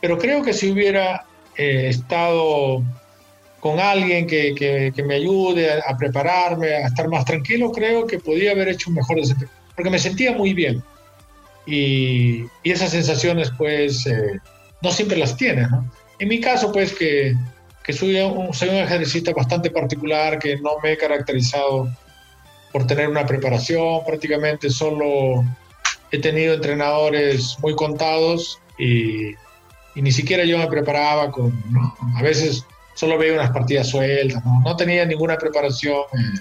Pero creo que si hubiera he estado con alguien que, que, me ayude a, prepararme, a estar más tranquilo, creo que podía haber hecho un mejor desempeño, porque me sentía muy bien. Y, y esas sensaciones, pues, eh, no siempre las tienes. En mi caso, pues, que, que soy, un, soy un ejercista bastante particular, que no me he caracterizado por tener una preparación, prácticamente solo he tenido entrenadores muy contados y y ni siquiera yo me preparaba con, a veces solo veía unas partidas sueltas, no, tenía ninguna preparación eh,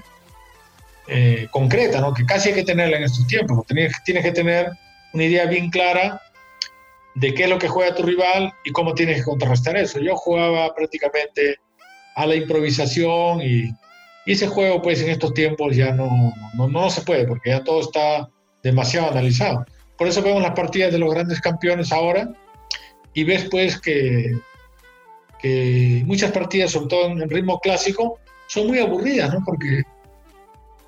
eh, concreta, ¿no? que casi hay que tenerla en estos tiempos, tienes, tienes que tener una idea bien clara de qué es lo que juega tu rival y cómo tienes que contrarrestar eso. Yo jugaba prácticamente a la improvisación y, ese juego pues en estos tiempos ya no, no, no, se puede porque ya todo está demasiado analizado. Por eso vemos las partidas de los grandes campeones ahora, y ves pues que, muchas partidas, sobre todo en ritmo clásico, son muy aburridas. Porque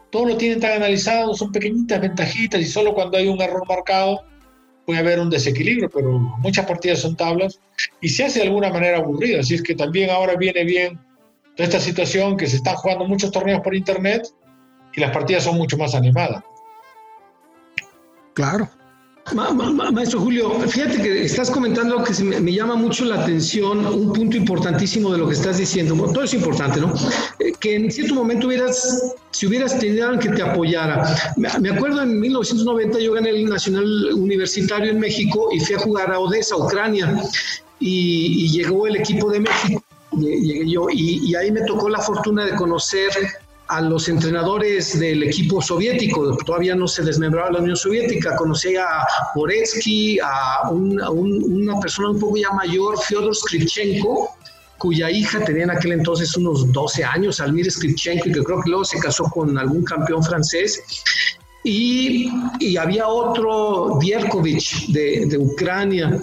todo lo tienen tan analizado, son pequeñitas ventajitas y solo cuando hay un error marcado puede haber un desequilibrio, pero muchas partidas son tablas y se hace de alguna manera aburrido. Así es que también ahora viene bien toda esta situación que se están jugando muchos torneos por internet y las partidas son mucho más animadas. Claro. Maestro Julio, fíjate que estás comentando que me, llama mucho la atención un punto importantísimo de lo que estás diciendo. todo es importante, ¿no? Eh, que en cierto momento hubieras, si hubieras tenido alguien que te apoyara. Me, acuerdo en 1990 yo gané el Nacional Universitario en México y fui a jugar a Odessa, Ucrania, y, llegó el equipo de México. Llegué yo, y, y ahí me tocó la fortuna de conocer a los entrenadores del equipo soviético, todavía no se desmembraba la Unión Soviética, conocí a Boretsky, a, una persona un poco ya mayor, Fyodor Skripchenko, cuya hija tenía en aquel entonces unos 12 años, Almir Skripchenko, y que creo que luego se casó con algún campeón francés. Y, había otro, Dierkovich, de, de Ucrania,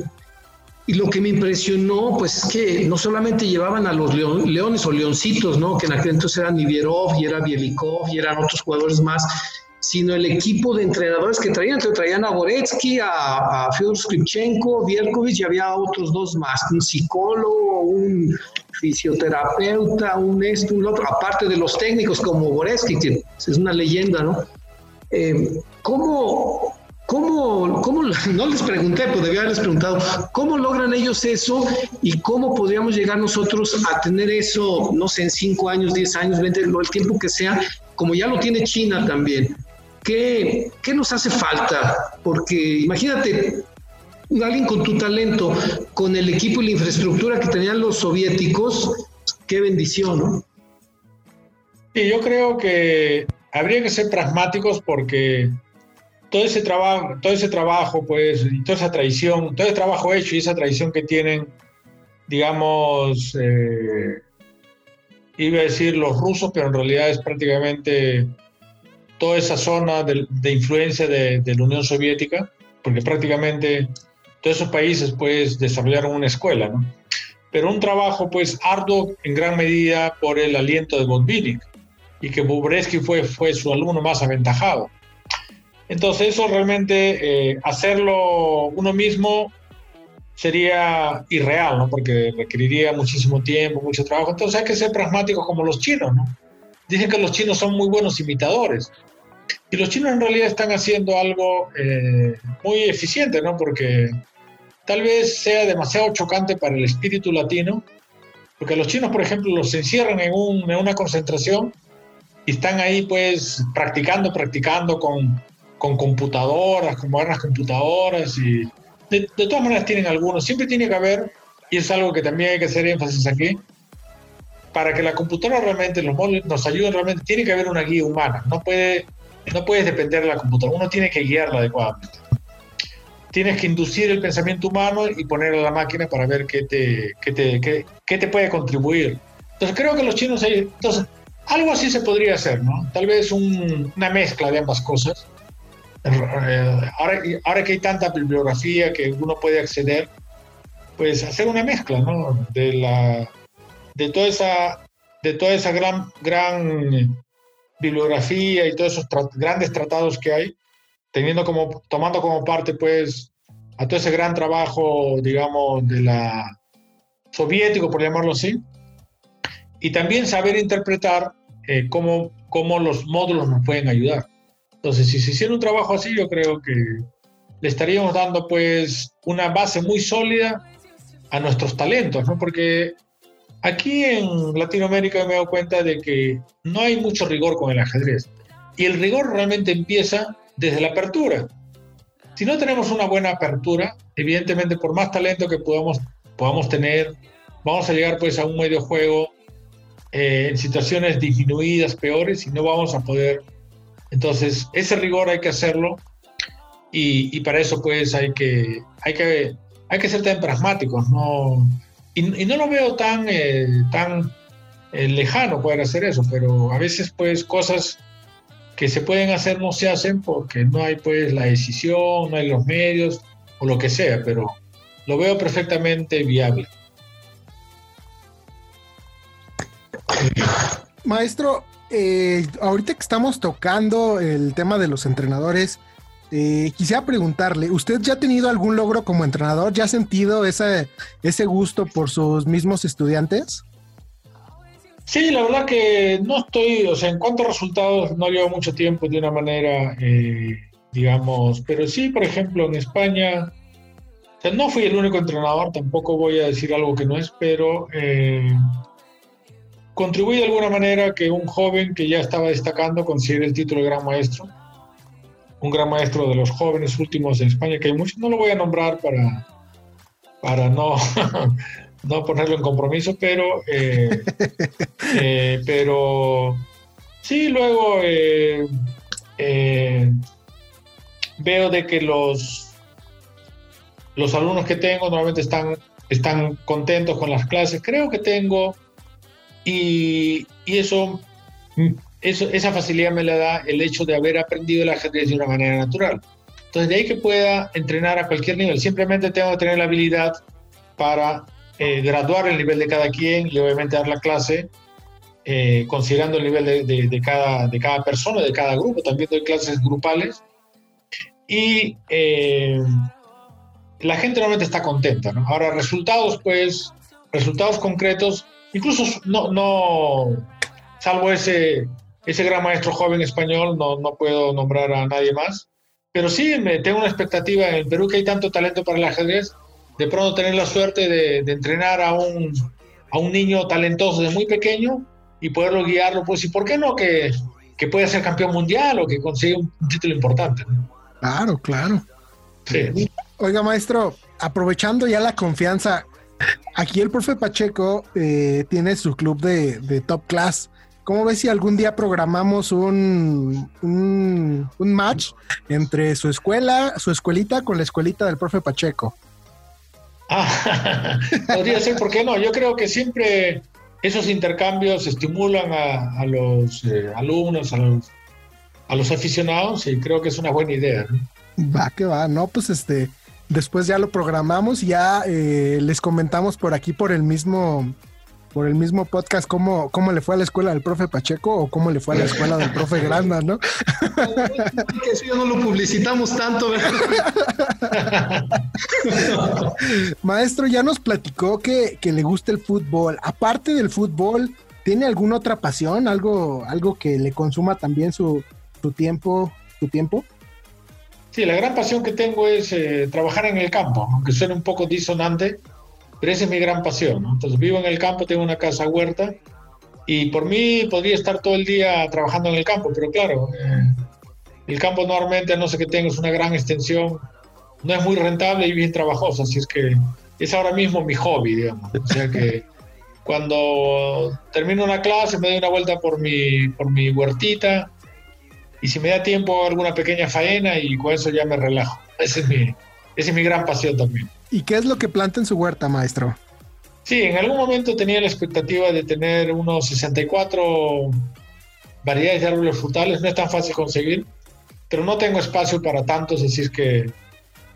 y lo que me impresionó, pues es que no solamente llevaban a los leones o leoncitos, ¿no? Que en aquel entonces eran Nivierov y era Bielikov y eran otros jugadores más, sino el equipo de entrenadores que traían. Entonces traían a Boretsky, a, a Fyodor Skripchenko, Bierkovich y había otros dos más, un psicólogo, un fisioterapeuta, un esto, un otro, aparte de los técnicos como Boretsky, que es una leyenda, ¿no? Eh, ¿Cómo ¿Cómo, ¿Cómo, no les pregunté, pero debía haberles preguntado, cómo logran ellos eso y cómo podríamos llegar nosotros a tener eso, no sé, en 5 años, 10 años, 20, el tiempo que sea, como ya lo tiene China también? ¿Qué, qué nos hace falta? Porque imagínate, alguien con tu talento, con el equipo y la infraestructura que tenían los soviéticos, qué bendición, ¿no? Sí, yo creo que habría que ser pragmáticos porque todo ese trabajo, todo ese trabajo, pues, y toda esa tradición, todo el trabajo hecho y esa tradición que tienen, digamos, eh, iba a decir los rusos, pero en realidad es prácticamente toda esa zona de, influencia de, la Unión Soviética, porque prácticamente todos esos países, pues, desarrollaron una escuela, ¿no? Pero un trabajo, pues, arduo en gran medida por el aliento de Botvinnik, y que Bubreski fue, fue su alumno más aventajado. Entonces eso realmente eh, hacerlo uno mismo sería irreal, ¿no? Porque requeriría muchísimo tiempo, mucho trabajo. Entonces hay que ser pragmáticos como los chinos, ¿no? Dicen que los chinos son muy buenos imitadores. Y los chinos en realidad están haciendo algo eh, muy eficiente, ¿no? Porque tal vez sea demasiado chocante para el espíritu latino, porque los chinos, por ejemplo, los encierran en, un, en una concentración y están ahí pues practicando, practicando con con computadoras, con modernas computadoras y de, todas maneras tienen algunos. Siempre tiene que haber, y es algo que también hay que hacer énfasis aquí, para que la computadora realmente, los móviles nos ayuden realmente, tiene que haber una guía humana. No, puede, no puedes depender de la computadora, uno tiene que guiarla adecuadamente. Tienes que inducir el pensamiento humano y poner a la máquina para ver qué te, qué te, qué, te puede contribuir. Entonces creo que los chinos, entonces, algo así se podría hacer, ¿no? Tal vez una mezcla de ambas cosas ahora, ahora que hay tanta bibliografía que uno puede acceder, pues hacer una mezcla, ¿no? De la de toda esa de toda esa gran gran bibliografía y todos esos grandes tratados que hay, teniendo como tomando como parte pues a todo ese gran trabajo, digamos, de la soviético por llamarlo así, y también saber interpretar eh, cómo, cómo los módulos nos pueden ayudar. Entonces, si se hiciera un trabajo así, yo creo que le estaríamos dando pues una base muy sólida a nuestros talentos, ¿no? Porque aquí en Latinoamérica me he dado cuenta de que no hay mucho rigor con el ajedrez. Y el rigor realmente empieza desde la apertura. Si no tenemos una buena apertura, evidentemente por más talento que podamos, podamos tener, vamos a llegar pues a un medio juego eh, en situaciones disminuidas, peores, y no vamos a poder entonces, ese rigor hay que hacerlo y, para eso pues hay que, hay que, hay que ser tan pragmáticos, ¿no? Y, no lo veo tan, eh, tan eh, lejano poder hacer eso, pero a veces pues cosas que se pueden hacer no se hacen porque no hay pues la decisión, no hay los medios o lo que sea, pero lo veo perfectamente viable. Maestro, eh, ahorita que estamos tocando el tema de los entrenadores, eh, quisiera preguntarle, ¿usted ya ha tenido algún logro como entrenador? ¿Ya ha sentido ese, ese gusto por sus mismos estudiantes? Sí, la verdad que no estoy, o sea, en cuanto a resultados, no llevo mucho tiempo de una manera, eh, digamos, pero sí, por ejemplo, en España, o sea, no fui el único entrenador, tampoco voy a decir algo que no es, pero contribuí de alguna manera que un joven que ya estaba destacando consiga el título de gran maestro, un gran maestro de los jóvenes últimos en España, que hay muchos, no lo voy a nombrar para, para no, no ponerlo en compromiso, pero, eh, eh, pero sí, luego veo de que los los alumnos que tengo normalmente están, están contentos con las clases. Creo que tengo y, y eso, eso, esa facilidad me la da el hecho de haber aprendido el ajedrez de una manera natural. Entonces, de ahí que pueda entrenar a cualquier nivel. Simplemente tengo que tener la habilidad para eh, graduar el nivel de cada quien y obviamente dar la clase eh, considerando el nivel de, de, cada, de cada persona, de cada grupo. También doy clases grupales. Y eh, la gente realmente está contenta. ¿no? Ahora, resultados, pues, resultados concretos, incluso no, no salvo ese, ese gran maestro joven español, no, no puedo nombrar a nadie más, pero sí me tengo una expectativa en el Perú que hay tanto talento para el ajedrez, de pronto tener la suerte de, de entrenar a un, a un niño talentoso de muy pequeño y poderlo guiarlo, pues, y por qué no que, que pueda ser campeón mundial o que consiga un, título importante. Claro, claro. Sí. Oiga, maestro, aprovechando ya la confianza, aquí el profe Pacheco eh, tiene su club de, top class. ¿Cómo ves si algún día programamos un, un, match entre su escuela, su escuelita con la escuelita del profe Pacheco? Ah, podría ser, ¿por qué no? Yo creo que siempre esos intercambios estimulan a, los eh, alumnos, a los, a los aficionados y creo que es una buena idea. Va, que va, no, pues este, Después ya lo programamos, ya eh, les comentamos por aquí por el mismo por el mismo podcast cómo, cómo le fue a la escuela del profe Pacheco o cómo le fue a la escuela del profe Granda, ¿no? que eso ya no lo publicitamos tanto, Maestro, ya nos platicó que, que, le gusta el fútbol. Aparte del fútbol, ¿tiene alguna otra pasión? ¿Algo, algo que le consuma también su, su tiempo, su tiempo? Sí, la gran pasión que tengo es eh, trabajar en el campo, aunque suene un poco disonante, pero esa es mi gran pasión. Entonces vivo en el campo, tengo una casa huerta y por mí podría estar todo el día trabajando en el campo, pero claro, eh, el campo normalmente, a no ser que tengas una gran extensión, no es muy rentable y bien trabajoso, así es que es ahora mismo mi hobby, digamos. O sea que cuando termino una clase me doy una vuelta por mi, por mi huertita, y si me da tiempo alguna pequeña faena y con eso ya me relajo. Esa es mi, esa es mi gran pasión también. ¿Y qué es lo que planta en su huerta, maestro? Sí, en algún momento tenía la expectativa de tener unos 64 variedades de árboles frutales. No es tan fácil conseguir, pero no tengo espacio para tantos, así es que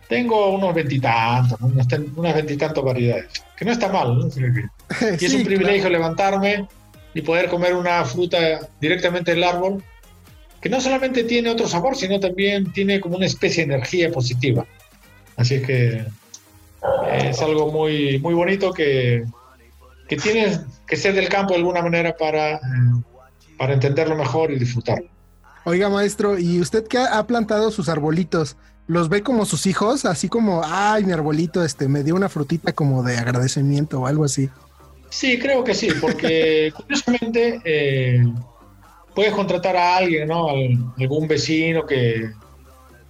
tengo unos veintitantos, unas veintitantas variedades, que no está mal. ¿no? Y es un privilegio levantarme y poder comer una fruta directamente del árbol que no solamente tiene otro sabor, sino también tiene como una especie de energía positiva. Así es que eh, es algo muy, muy bonito que, que tienes que ser del campo de alguna manera para, para entenderlo mejor y disfrutarlo. Oiga, maestro, ¿y usted que ha plantado sus arbolitos? ¿Los ve como sus hijos? Así como, ay, mi arbolito este, me dio una frutita como de agradecimiento o algo así. Sí, creo que sí, porque curiosamente eh, puedes contratar a alguien, ¿no? algún vecino que,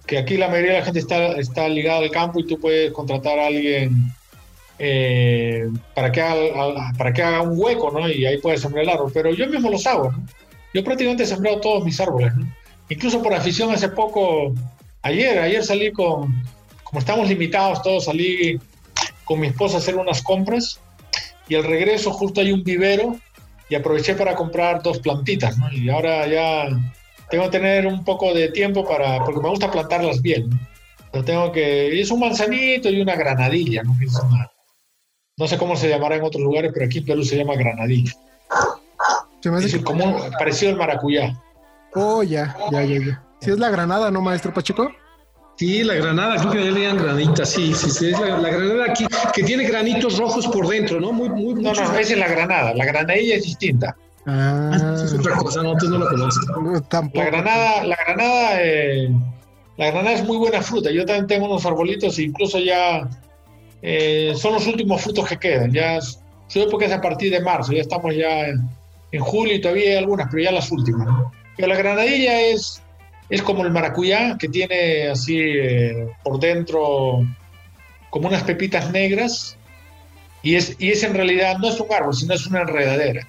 que aquí la mayoría de la gente está, está ligada al campo y tú puedes contratar a alguien eh, para, que haga, para que haga un hueco, ¿no? Y ahí puedes sembrar el árbol. Pero yo mismo los hago, ¿no? Yo prácticamente he sembrado todos mis árboles, ¿no? Incluso por afición hace poco, ayer, ayer salí con, como estamos limitados todos, salí con mi esposa a hacer unas compras y al regreso justo hay un vivero y aproveché para comprar dos plantitas, ¿no? Y ahora ya tengo que tener un poco de tiempo para, porque me gusta plantarlas bien. ¿no? tengo que, es un manzanito y una granadilla, ¿no? no sé cómo se llamará en otros lugares, pero aquí en Perú se llama granadilla. Se me hace es como parecido al maracuyá. Oh, ya, ya, ya, ya. Si es la granada, ¿no, maestro Pacheco? Sí, la granada, creo que le digan granita, sí, sí, sí, es la, granada aquí, que tiene granitos rojos por dentro, ¿no? Muy, muy, no, no, esa es la granada, la granadilla es distinta. Ah, es otra cosa, no, no lo conozco. tampoco. La granada, la granada, eh, la granada es muy buena fruta. Yo también tengo unos arbolitos, incluso ya eh, son los últimos frutos que quedan. Ya su época es a partir de marzo, ya estamos ya en, julio y todavía hay algunas, pero ya las últimas. Pero la granadilla es, es como el maracuyá, que tiene así eh, por dentro como unas pepitas negras y es, y es en realidad, no es un árbol, sino es una enredadera.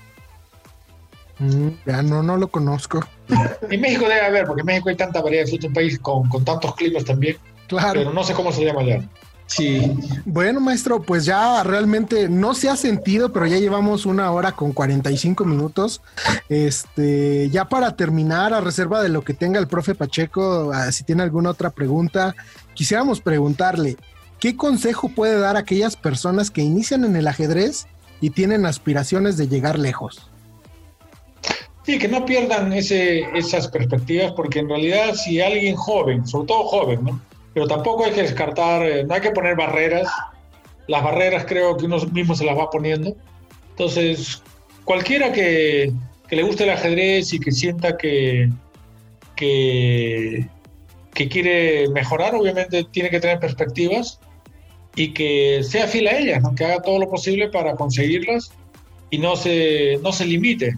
Mm, ya no, no lo conozco. En México debe haber, porque en México hay tanta variedad de fruta, un país con, con tantos climas también. Claro. Pero no sé cómo se llama ya. Sí. Bueno, maestro, pues ya realmente no se ha sentido, pero ya llevamos una hora con 45 minutos. Este, ya para terminar, a reserva de lo que tenga el profe Pacheco, ah, si tiene alguna otra pregunta, quisiéramos preguntarle, ¿qué consejo puede dar a aquellas personas que inician en el ajedrez y tienen aspiraciones de llegar lejos? Sí, que no pierdan ese, esas perspectivas, porque en realidad si alguien joven, sobre todo joven, ¿no? Pero tampoco hay que descartar, eh, no hay que poner barreras. Las barreras creo que uno mismo se las va poniendo. Entonces, cualquiera que, le guste el ajedrez y que sienta que, que, quiere mejorar, obviamente tiene que tener perspectivas y que sea fiel a ellas, que haga todo lo posible para conseguirlas y no se, no se limite.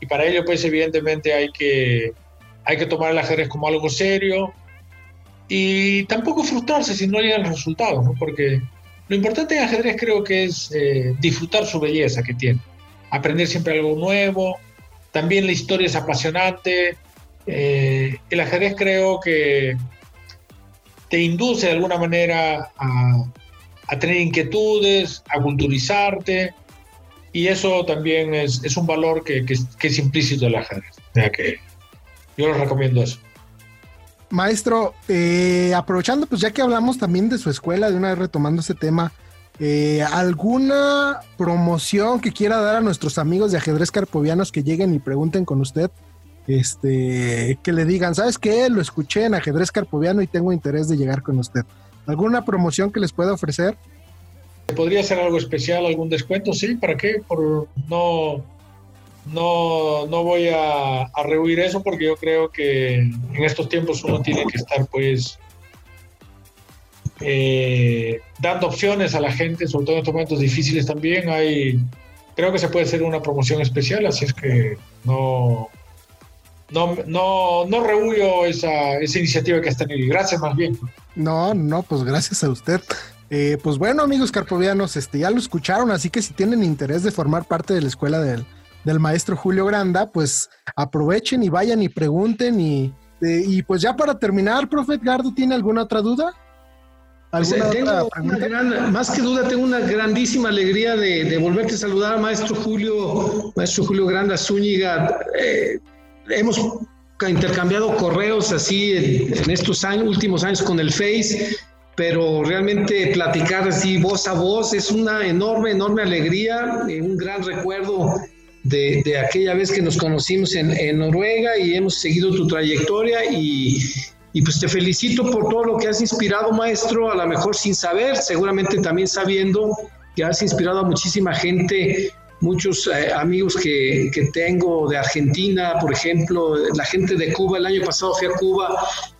Y para ello, pues evidentemente hay que, hay que tomar el ajedrez como algo serio, y tampoco frustrarse si no llegan los resultados, ¿no? porque lo importante en ajedrez creo que es eh, disfrutar su belleza que tiene, aprender siempre algo nuevo, también la historia es apasionante, eh, el ajedrez creo que te induce de alguna manera a, a tener inquietudes, a culturizarte, y eso también es, es un valor que, que, que, es implícito en el ajedrez. O sea que yo les recomiendo eso. Maestro, eh, aprovechando, pues ya que hablamos también de su escuela, de una vez retomando ese tema, eh, ¿alguna promoción que quiera dar a nuestros amigos de ajedrez carpovianos que lleguen y pregunten con usted? Este, que le digan, ¿sabes qué? Lo escuché en ajedrez carpoviano y tengo interés de llegar con usted. ¿Alguna promoción que les pueda ofrecer? ¿Podría ser algo especial, algún descuento? Sí, ¿para qué? Por no no, no voy a, rehuir eso porque yo creo que en estos tiempos uno tiene que estar pues eh, dando opciones a la gente, sobre todo en estos momentos difíciles también. Hay, creo que se puede hacer una promoción especial, así es que no, no, no, no rehuyo esa, esa iniciativa que has tenido. Gracias más bien. No, no, pues gracias a usted. Eh, pues bueno, amigos carpovianos, este, ya lo escucharon, así que si tienen interés de formar parte de la escuela del, del maestro Julio Granda, pues aprovechen y vayan y pregunten y, y pues ya para terminar, profe Edgardo, ¿tiene alguna otra duda? Pues, eh, más que duda, tengo una grandísima alegría de, volverte a saludar, maestro Julio, maestro Julio Granda Zúñiga. Eh, hemos intercambiado correos así en, estos años, últimos años con el Face, pero realmente platicar así voz a voz es una enorme, enorme alegría, eh, un gran recuerdo de, aquella vez que nos conocimos en, Noruega y hemos seguido tu trayectoria y, pues te felicito por todo lo que has inspirado, maestro, a lo mejor sin saber, seguramente también sabiendo que has inspirado a muchísima gente, muchos eh, amigos que, tengo de Argentina, por ejemplo, la gente de Cuba, el año pasado fui a Cuba,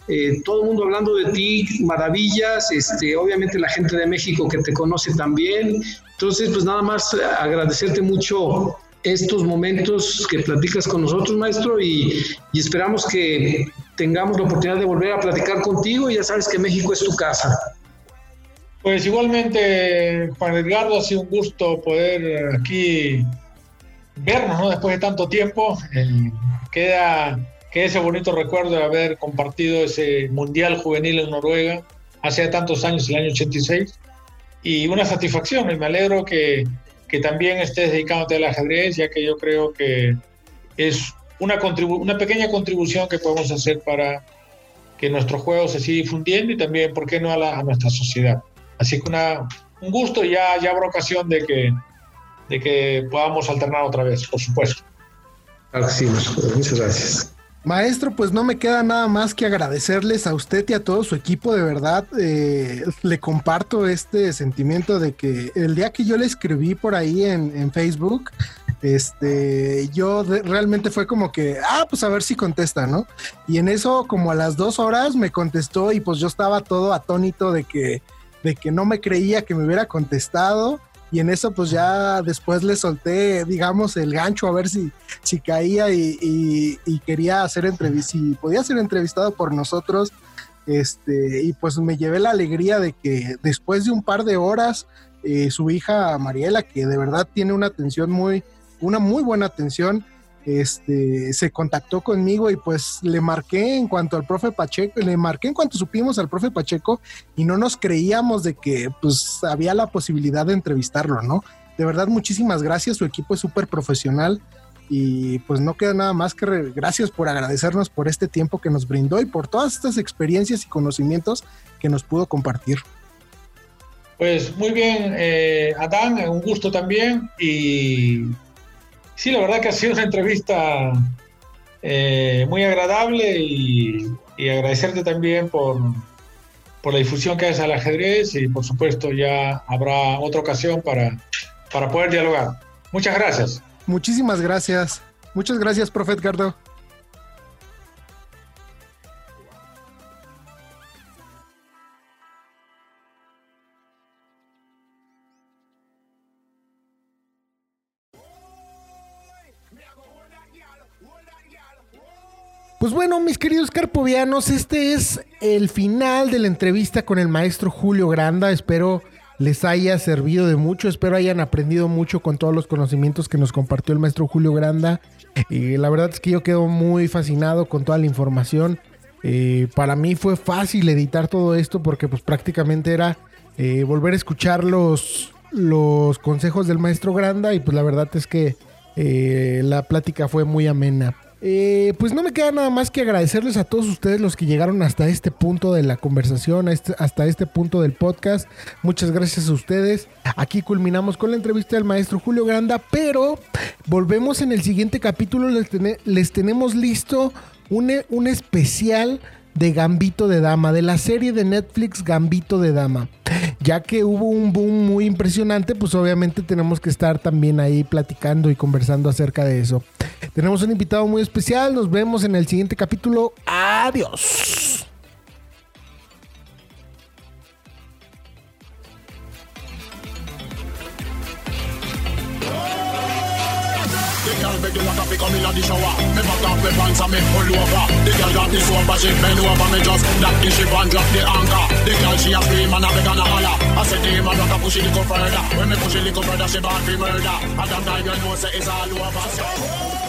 eh, todo el mundo hablando de ti, maravillas, este, obviamente la gente de México que te conoce también. Entonces, pues nada más agradecerte mucho estos momentos que platicas con nosotros, maestro, y, esperamos que tengamos la oportunidad de volver a platicar contigo. Ya sabes que México es tu casa. Pues igualmente, Juan Edgardo, ha sido un gusto poder aquí vernos ¿no? después de tanto tiempo. Eh, queda, queda ese bonito recuerdo de haber compartido ese Mundial Juvenil en Noruega hace tantos años, el año 86. Y una satisfacción, y me alegro que, que también estés dedicándote al ajedrez, ya que yo creo que es una, una pequeña contribución que podemos hacer para que nuestro juego se siga difundiendo y también, ¿por qué no, a, nuestra sociedad? Así que una, un gusto y ya, ya habrá ocasión de que, de que podamos alternar otra vez, por supuesto. Claro sí, muchas gracias. Maestro, pues no me queda nada más que agradecerles a usted y a todo su equipo, de verdad. Eh, le comparto este sentimiento de que el día que yo le escribí por ahí en, Facebook, este, yo realmente fue como que, ah, pues a ver si contesta, ¿no? Y en eso, como a las dos horas, me contestó y pues yo estaba todo atónito de que, de que no me creía que me hubiera contestado. Y en eso, pues ya después le solté, digamos, el gancho a ver si, si caía y, quería hacer entrevista, si podía ser entrevistado por nosotros. Este, y pues me llevé la alegría de que después de un par de horas, eh, su hija Mariela, que de verdad tiene una atención muy, una muy buena atención, este, se contactó conmigo y pues le marqué en cuanto al profe Pacheco, le marqué en cuanto supimos al profe Pacheco y no nos creíamos de que pues había la posibilidad de entrevistarlo, ¿no? De verdad, muchísimas gracias, su equipo es súper profesional y pues no queda nada más que gracias por agradecernos por este tiempo que nos brindó y por todas estas experiencias y conocimientos que nos pudo compartir. Pues muy bien, eh, Adán, un gusto también y Sí, la verdad que ha sido una entrevista eh, muy agradable y, agradecerte también por, la difusión que haces al ajedrez y por supuesto ya habrá otra ocasión para, para poder dialogar. Muchas gracias. Muchísimas gracias. Muchas gracias, profe Edgardo. Pues bueno, mis queridos carpovianos, este es el final de la entrevista con el maestro Julio Granda. Espero les haya servido de mucho, espero hayan aprendido mucho con todos los conocimientos que nos compartió el maestro Julio Granda. Y la verdad es que yo quedo muy fascinado con toda la información. Eh, para mí fue fácil editar todo esto porque pues prácticamente era eh, volver a escuchar los, los consejos del maestro Granda y pues la verdad es que eh, la plática fue muy amena. Eh, pues no me queda nada más que agradecerles a todos ustedes los que llegaron hasta este punto de la conversación, este, hasta este punto del podcast. Muchas gracias a ustedes. Aquí culminamos con la entrevista del maestro Julio Granda, pero volvemos en el siguiente capítulo. Les, tenemos listo un, un especial de Gambito de Dama, de la serie de Netflix Gambito de Dama. Ya que hubo un boom muy impresionante, pues obviamente tenemos que estar también ahí platicando y conversando acerca de eso. Tenemos un invitado muy especial, nos vemos en el siguiente capítulo. Adiós. You come in the shower. Me back off me pants and me pull over. The girl got the soap but she bend over. Me just lock the ship and drop the anchor. The girl she a scream and a beg and a holler. I said him I rock a push it little further. When me push it little further she bad for murder. At that time you know say it's all over. So,